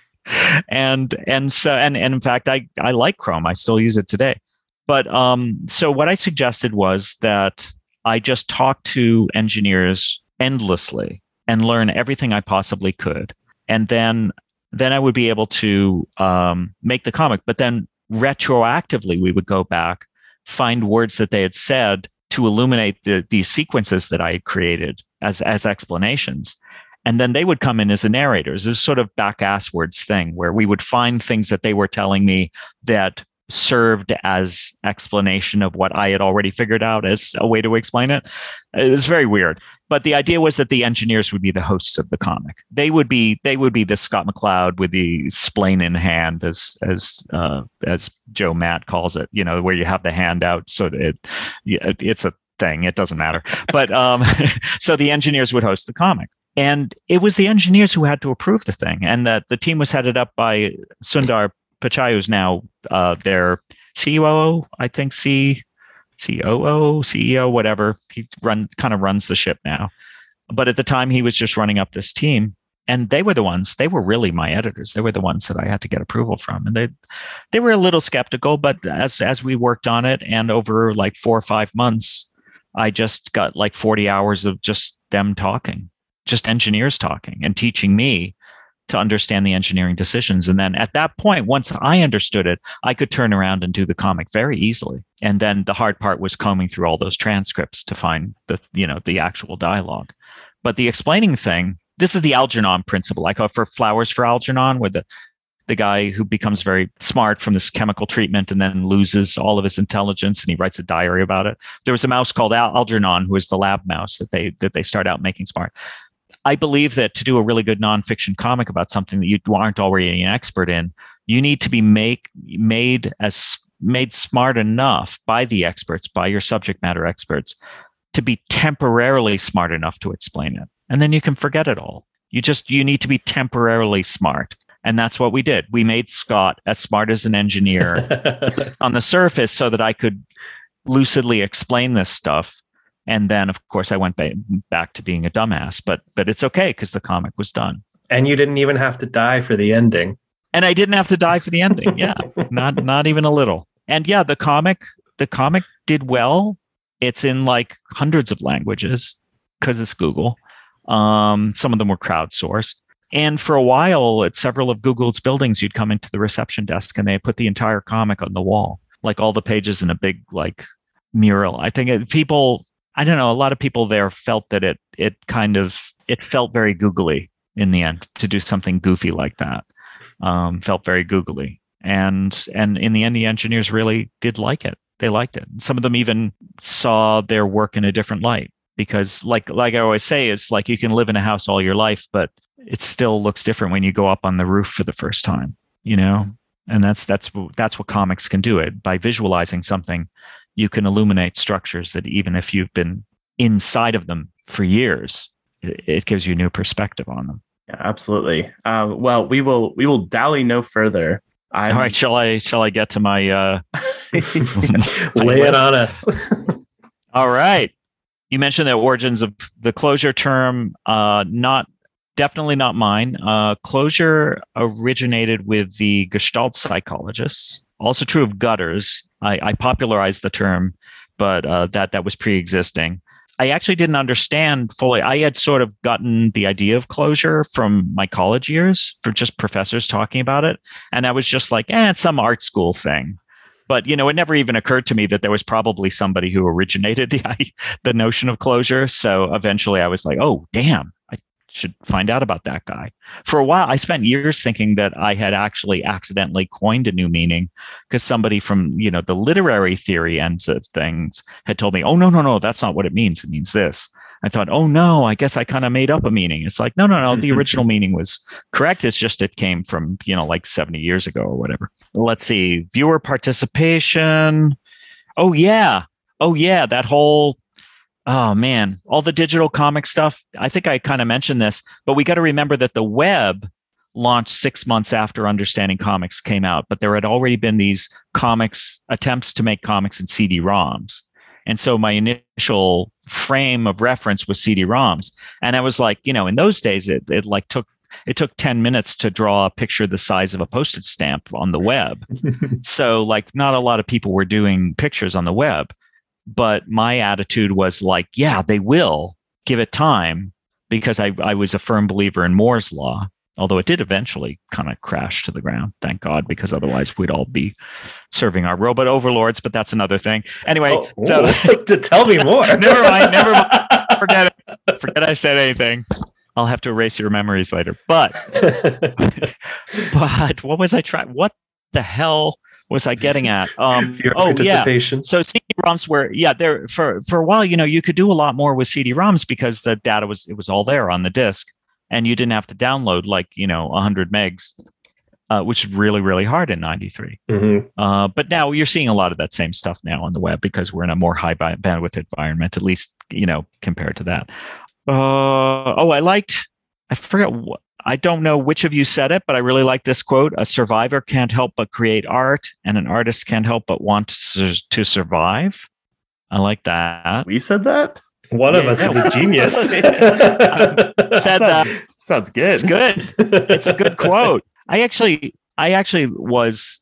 And and so and, and in fact I I like Chrome. I still use it today. But um so what I suggested was that I just talk to engineers endlessly and learn everything I possibly could. And then then I would be able to um, make the comic. But then retroactively, we would go back, find words that they had said to illuminate the, these sequences that I had created as as explanations, and then they would come in as the narrators. It was sort of back asswards thing where we would find things that they were telling me that served as explanation of what I had already figured out as a way to explain it. It was very weird. But the idea was that the engineers would be the hosts of the comic. They would be they would be the Scott McCloud with the splain in hand, as as uh, as Joe Matt calls it. You know, where you have the hand out so it it's a thing. It doesn't matter. But um, <laughs> so the engineers would host the comic. And it was the engineers who had to approve the thing. And that the team was headed up by Sundar Pichai, who's now uh, their COO, I think C COO, CEO, whatever. He run kind of runs the ship now. But at the time he was just running up this team. And they were the ones, they were really my editors. They were the ones that I had to get approval from. And they they were a little skeptical, but as as we worked on it and over like four or five months, I just got like 40 hours of just them talking, just engineers talking and teaching me to understand the engineering decisions. And then at that point, once I understood it, I could turn around and do the comic very easily. And then the hard part was combing through all those transcripts to find the, you know, the actual dialogue. But the explaining thing, this is the Algernon principle. Like for Flowers for Algernon, where the the guy who becomes very smart from this chemical treatment and then loses all of his intelligence and he writes a diary about it. There was a mouse called Algernon who is the lab mouse that they that they start out making smart. I believe that to do a really good nonfiction comic about something that you aren't already an expert in, you need to be make made as made smart enough by the experts, by your subject matter experts, to be temporarily smart enough to explain it. And then you can forget it all. You just you need to be temporarily smart. And that's what we did. We made Scott as smart as an engineer <laughs> on the surface so that I could lucidly explain this stuff and then of course i went back to being a dumbass but but it's okay because the comic was done. And you didn't even have to die for the ending. And i didn't have to die for the ending yeah. Not not even a little. And yeah the comic the comic did well. It's in like hundreds of languages because it's google. Um, some of them were crowdsourced. And for a while at several of google's buildings you'd come into the reception desk and they put the entire comic on the wall like all the pages in a big like mural. I think it, people I don't know. A lot of people there felt that it it kind of it felt very googly in the end to do something goofy like that. Um, felt very googly, and and in the end, the engineers really did like it. They liked it. Some of them even saw their work in a different light because, like like I always say, it's like you can live in a house all your life, but it still looks different when you go up on the roof for the first time. You know, and that's that's that's what comics can do it by visualizing something you can illuminate structures that even if you've been inside of them for years, it, gives you a new perspective on them. Yeah, absolutely. Uh, well, we will we will dally no further. I'm... All right, shall I shall I get to my uh <laughs> lay it on us? <laughs> All right. You mentioned the origins of the closure term, uh, not definitely not mine. Uh, closure originated with the Gestalt psychologists. Also true of gutters. I, I popularized the term, but uh, that that was pre-existing. I actually didn't understand fully. I had sort of gotten the idea of closure from my college years, from just professors talking about it, and I was just like, "eh, it's some art school thing." But you know, it never even occurred to me that there was probably somebody who originated <laughs> the the notion of closure. So eventually, I was like, "Oh, damn! Should find out about that guy. For a while, I spent years thinking that I had actually accidentally coined a new meaning because somebody from, you know, the literary theory ends of things had told me, oh, no, no, no, that's not what it means. It means this. I thought, oh, no, I guess I kind of made up a meaning. It's like, no, no, no, the <laughs> original meaning was correct. It's just it came from, you know, like 70 years ago or whatever. Let's see, viewer participation. Oh, yeah. Oh, yeah. That whole oh man, all the digital comic stuff. I think I kind of mentioned this, but we got to remember that the web launched six months after Understanding Comics came out, but there had already been these comics attempts to make comics in CD-ROMs. And so my initial frame of reference was CD-ROMs. And I was like, you know, in those days, it, it like took it took 10 minutes to draw a picture the size of a postage stamp on the web. <laughs> so like not a lot of people were doing pictures on the web. But my attitude was like, yeah, they will give it time because I, I was a firm believer in Moore's law, although it did eventually kind of crash to the ground. Thank God, because otherwise we'd all be serving our robot overlords. But that's another thing. Anyway, oh, so <laughs> to tell me more. <laughs> never mind. Never mind. <laughs> Forget it. Forget I said anything. I'll have to erase your memories later. But but what was I trying? What the hell was I getting at? <laughs> Um, oh yeah. So CD-ROMs were yeah there for for a while. You know you could do a lot more with CD-ROMs because the data was it was all there on the disk, and you didn't have to download like you know 100 megs, uh, which is really really hard in '93. Mhm. Uh, but now you're seeing a lot of that same stuff now on the web because we're in a more high bandwidth environment, at least you know compared to that. Uh, oh, I liked. I forget. What, I don't know which of you said it, but I really like this quote: "A survivor can't help but create art, and an artist can't help but want to, survive." I like that. We said that. One of us yeah. is a genius. <laughs> <laughs> Said that. Sounds good. It's good. it's a good <laughs> quote. I actually, I actually was,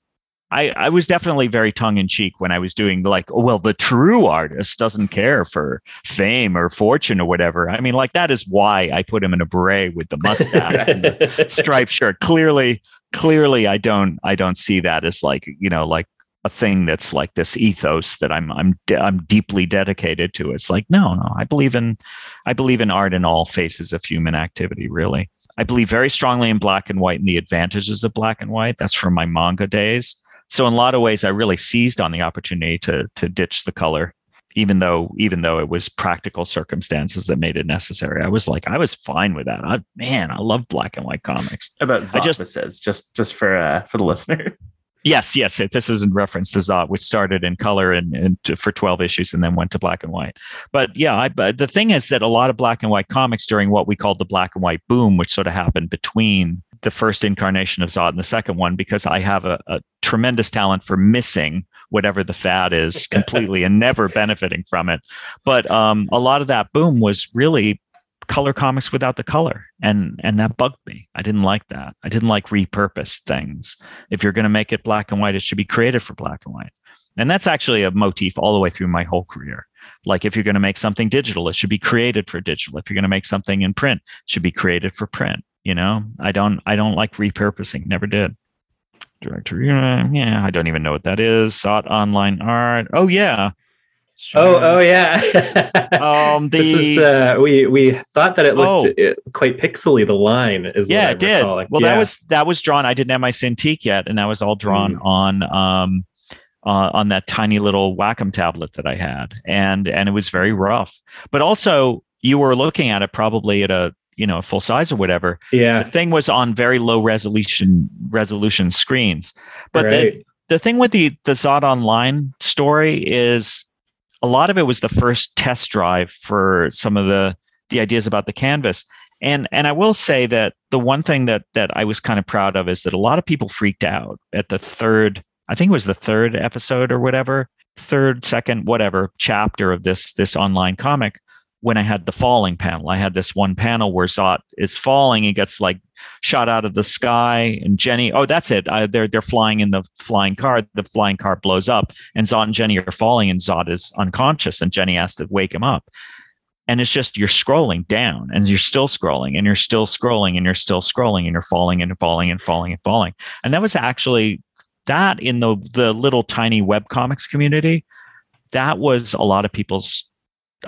I, I was definitely very tongue in cheek when I was doing like, oh, well, the true artist doesn't care for fame or fortune or whatever. I mean, like that is why I put him in a beret with the mustache and the <laughs> striped shirt. Clearly, clearly, I don't, I don't see that as like, you know, like a thing that's like this ethos that I'm, I'm, de- I'm deeply dedicated to. It's like, no, no, I believe in, I believe in art in all phases of human activity. Really. I believe very strongly in black and white and the advantages of black and white. That's from my manga days. So in a lot of ways, I really seized on the opportunity to to ditch the color, even though even though it was practical circumstances that made it necessary. I was like, I was fine with that. I, man, I love black and white comics. About I Zot, just- this is just just for uh, for the listener. <laughs> Yes, yes. This is in reference to Zot, which started in color and, and to, for 12 issues and then went to black and white. But yeah, I, but the thing is that a lot of black and white comics during what we called the black and white boom, which sort of happened between the first incarnation of Zot and the second one, because I have a, a tremendous talent for missing whatever the fad is <laughs> completely and never benefiting from it. But um, a lot of that boom was really color comics without the color. And and that bugged me. I didn't like that. I didn't like repurposed things. If you're going to make it black and white it should be created for black and white. And that's actually a motif all the way through my whole career. Like if you're going to make something digital it should be created for digital. If you're going to make something in print it should be created for print you know i don't i don't like repurposing never did director yeah, yeah i don't even know what that is Zot online art oh yeah Oh, oh yeah. <laughs> <laughs> um the this is uh, we we thought that it looked uh, quite pixely. The line is yeah, what it did. recalling. Well, yeah. that was that was drawn. I didn't have my Cintiq yet, and that was all drawn on um uh, on that tiny little Wacom tablet that I had, and and it was very rough. But also, you were looking at it probably at a you know full size or whatever. yeah. The thing was on very low resolution resolution screens. But right. the the thing with the the Zot Online story is a lot of it was the first test drive for some of the the ideas about the canvas. And and I will say that the one thing that that I was kind of proud of is that a lot of people freaked out at the third, I think it was the third episode or whatever, third, second, whatever chapter of this this online comic when I had the falling panel. I had this one panel where Zot is falling, he gets like shot out of the sky, and Jenny, oh, that's it. Uh, they're they're flying in the flying car. The flying car blows up, and Zot and Jenny are falling, and Zot is unconscious, and Jenny has to wake him up. And it's just you're scrolling down, and you're still scrolling, and you're still scrolling, and you're still scrolling, and you're falling and falling and falling and falling. And that was actually that in the the little tiny web comics community. That was a lot of people's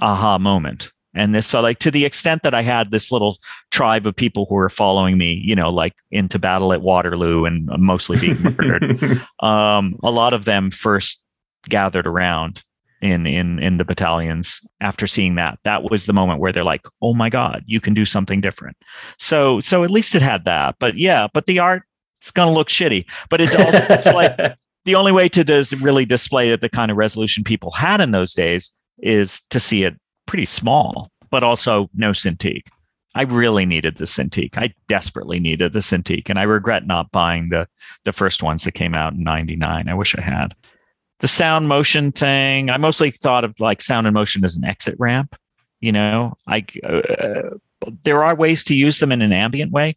aha moment. And this, so like to the extent that I had this little tribe of people who were following me, you know, like into battle at Waterloo and mostly being murdered. <laughs> um, a lot of them first gathered around in in in the battalions after seeing that. That was the moment where they're like, "Oh my God, you can do something different." So so at least it had that. But yeah, but the art it's gonna look shitty. But it also it's like <laughs> the only way to does really display the kind of resolution people had in those days is to see it pretty small, but also no Cintiq. I really needed the Cintiq. I desperately needed the Cintiq, and I regret not buying the the first ones that came out in '99. I wish I had. The sound motion thing, I mostly thought of like sound and motion as an exit ramp. You know, I uh, there are ways to use them in an ambient way,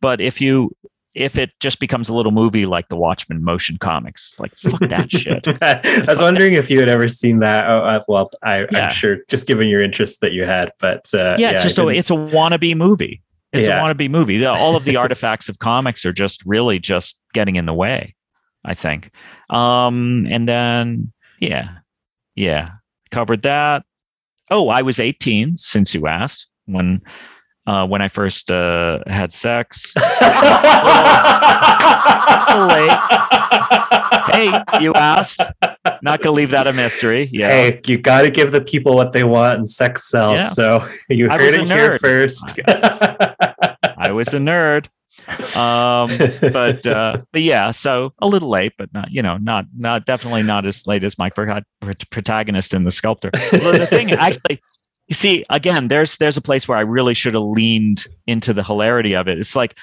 but if you if it just becomes a little movie like the Watchmen motion comics, like fuck that <laughs> shit. <laughs> I was wondering if you had ever seen that. Oh, uh, well, I, Yeah. I'm sure, just given your interest that you had, but uh, yeah, it's just a it's a wannabe movie. It's Yeah. a wannabe movie. All of the artifacts of comics are just really just getting in the way. I think. Um, and then yeah, yeah, covered that. Oh, I was 18 since you asked when uh, when I first uh, had sex. <laughs> hey, you asked. Not gonna leave that a mystery. Yeah. Hey, you got to give the people what they want, and sex sells. Yeah. So you I heard it a here first. <laughs> I was a nerd. Um, but uh, but yeah, so a little late, but not you know not not definitely not as late as my pro- protagonist in the sculptor. Well, the thing <laughs> actually, you see, again, there's there's a place where I really should have leaned into the hilarity of it. It's like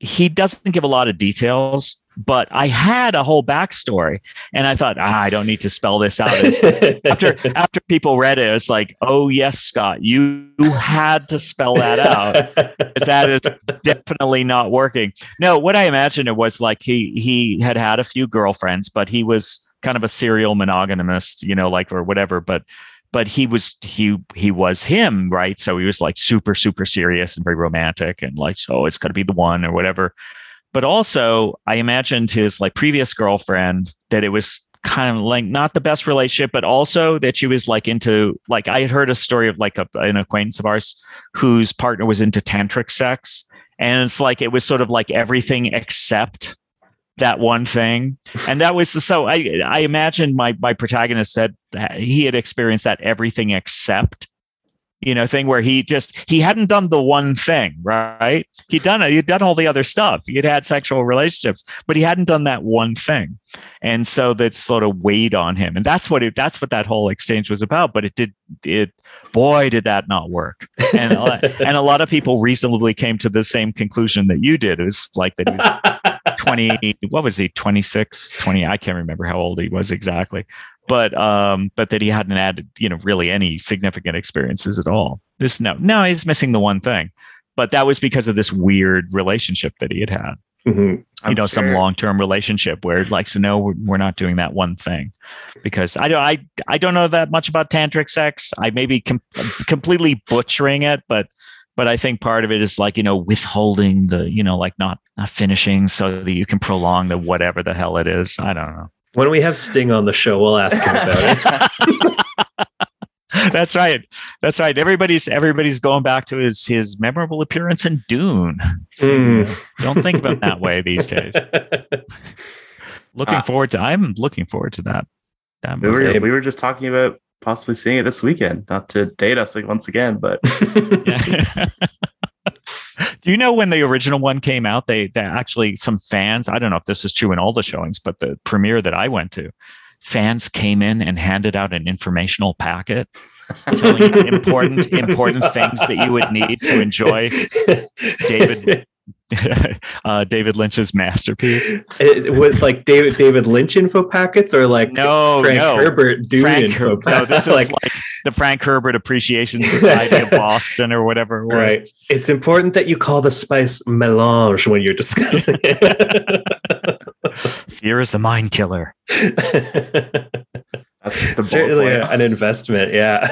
he doesn't give a lot of details, but I had a whole backstory, and I thought ah, I don't need to spell this out. <laughs> After after people read it, it's like, oh yes, Scott, you had to spell that out that is definitely not working. No, what I imagined it was like he he had had a few girlfriends, but he was kind of a serial monogamist, you know, like or whatever. But but he was he he was him, right? So he was like super super serious and very romantic, and like oh, it's got to be the one or whatever. But also, I imagined his like previous girlfriend that it was kind of like not the best relationship, but also that she was like into like I had heard a story of like a, an acquaintance of ours whose partner was into tantric sex, and it's like it was sort of like everything except that one thing. And that was so i i imagined my my protagonist said that he had experienced that everything except you know thing where he just he hadn't done the one thing right? He'd done it he'd done all the other stuff. He'd had sexual relationships but he hadn't done that one thing. And so that sort of weighed on him. And that's what it that's what that whole exchange was about. But it did it boy did that not work. And <laughs> and a lot of people reasonably came to the same conclusion that you did. It was like that he was <laughs> 20 what was he 26 20 i can't remember how old he was exactly. But um but that he hadn't had you know really any significant experiences at all. This no no he's missing the one thing. But that was because of this weird relationship that he had had. Mhm. you know some long-term relationship where like so no we're, we're not doing that one thing. Because i don't i i don't know that much about tantric sex. I may be com- completely butchering it but but i think part of it is like you know withholding the you know like not not finishing so that you can prolong the whatever the hell it is. I don't know. When we have Sting on the show, we'll ask him about it. <laughs> that's right. That's right. Everybody's everybody's going back to his his memorable appearance in dune. Hmm. don't think of it that way these days. <laughs> Looking Ah. forward to i'm looking forward to that. That we were we were just talking about possibly seeing it this weekend. Not to date us like once again, but <laughs> Do you know when the original one came out? They, they actually some fans. I don't know if this is true in all the showings, but the premiere that I went to, fans came in and handed out an informational packet telling you <laughs> important important things that you would need to enjoy David <laughs> uh, David Lynch's masterpiece. Is with like David David Lynch info packets or like No, Frank no. Herbert Dune Frank, info Her- no, packets? this is like, like, the Frank Herbert Appreciation <laughs> Society of Boston or whatever. it was. right. It's important that you call the spice melange when you're discussing it. Fear is the mind killer. <laughs> that's just a bullet Certainly a- an investment, yeah.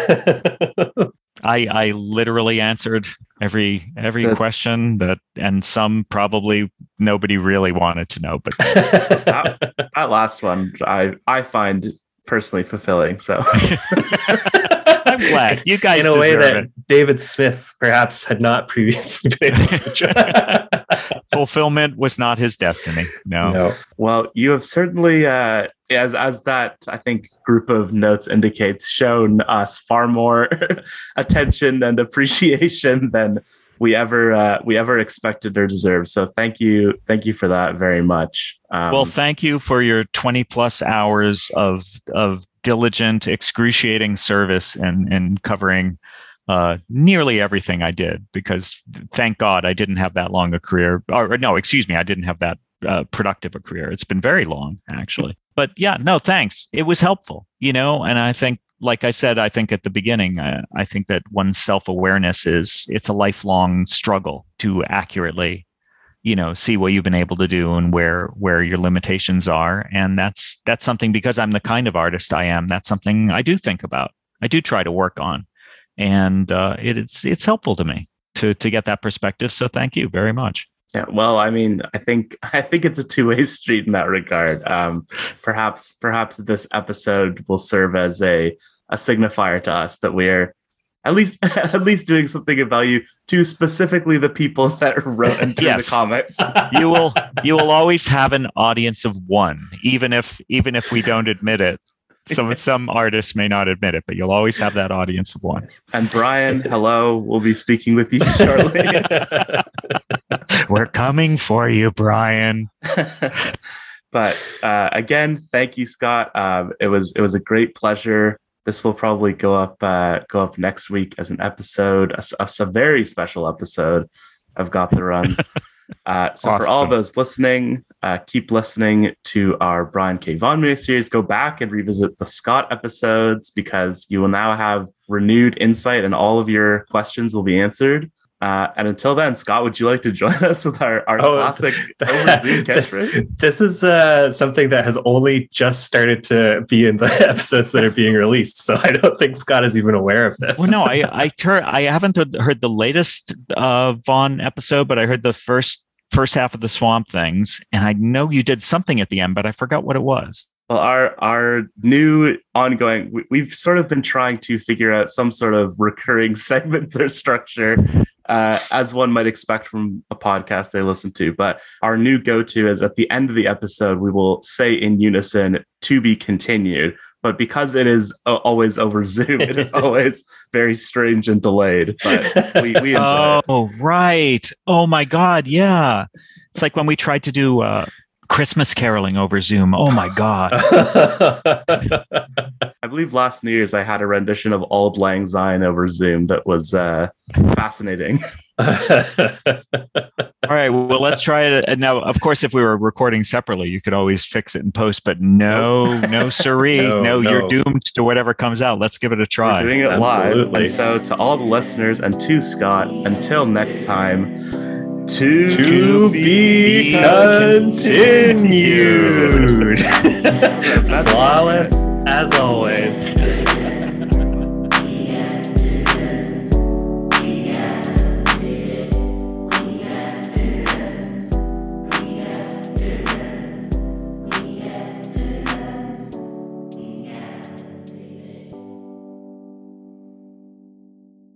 I I literally answered every every Good. question that, and some probably nobody really wanted to know. But that, that last one I I find personally fulfilling. So <laughs> I'm glad you guys in a way that it. David Smith perhaps had not previously been able to. <laughs> Fulfillment was not his destiny. No. no. well, you have certainly uh as as that I think group of notes indicates shown us far more <laughs> attention and appreciation than we ever uh, we ever expected or deserved. So thank you, thank you for that very much. Um, Well, thank you for your 20 plus hours of of diligent, excruciating service and and covering uh, nearly everything I did. Because thank God I didn't have that long a career. Or no, excuse me, I didn't have that uh, productive a career. It's been very long, actually. But yeah, no, thanks. It was helpful, you know. And I think, like I said, I think at the beginning, uh, I think that one's self awareness is it's a lifelong struggle to accurately you know see what you've been able to do and where where your limitations are and that's that's something because i'm the kind of artist i am that's something i do think about i do try to work on and uh, it, it's it's helpful to me to to get that perspective so thank you very much Yeah, well, I mean, I think <laughs> I think it's a two-way street in that regard. Um, perhaps perhaps this episode will serve as a a signifier to us that we're at least <laughs> at least doing something of value to specifically the people <laughs> that wrote and Yes. the comments. you will you will always have an audience of one, even if even if we don't admit it. <laughs> Some some artists may not admit it, but you'll always have that audience of one. And Brian, hello, we'll be speaking with you shortly. <laughs> We're coming for you, Brian. <laughs> but uh, again, thank you, Scott. Um, it was it was a great pleasure. This will probably go up uh, go up next week as an episode, a very special episode of Got the Runs. Uh, so for all those listening, uh, keep listening to our Brian K. Vaughan mini series. Go back and revisit the Scott episodes because you will now have renewed insight and all of your questions will be answered. Uh, and until then, Scott, would you like to join <laughs> us with our, our Oh, classic <laughs> over Zoom <laughs> this, this is uh, something that has only just started to be in the episodes that are being released. So I don't think Scott is even aware of this. Well, no, I I tur- I haven't heard- heard the latest uh, Vaughan episode, but I heard the first first half of the Swamp Things, and I know you did something at the end, but I forgot what it was. Well, our our new ongoing, we, we've sort of been trying to figure out some sort of recurring <laughs> segment or structure, uh, as one might expect from a podcast they listen to. But our new go to is at the end of the episode, we will say in unison "to be continued." But because it is uh, always over <laughs> Zoom, it is <laughs> always very strange and delayed. But we, we enjoy it. Oh, right. Oh my God, yeah. It's like when we tried to do uh, Christmas caroling over Zoom. Oh my God. <laughs> I believe last New Year's I had a rendition of Auld Lang Syne over Zoom that was uh, fascinating. <laughs> All right. Well, let's try it. Now, of course, if we were recording separately, you could always fix it in post. But no, no, siree. <laughs> No, no, you're doomed to whatever comes out. Let's give it a try. We're doing it live. And so, to all the listeners and to Scott, until next time, to, to be continued. That's <laughs> Flawless as always.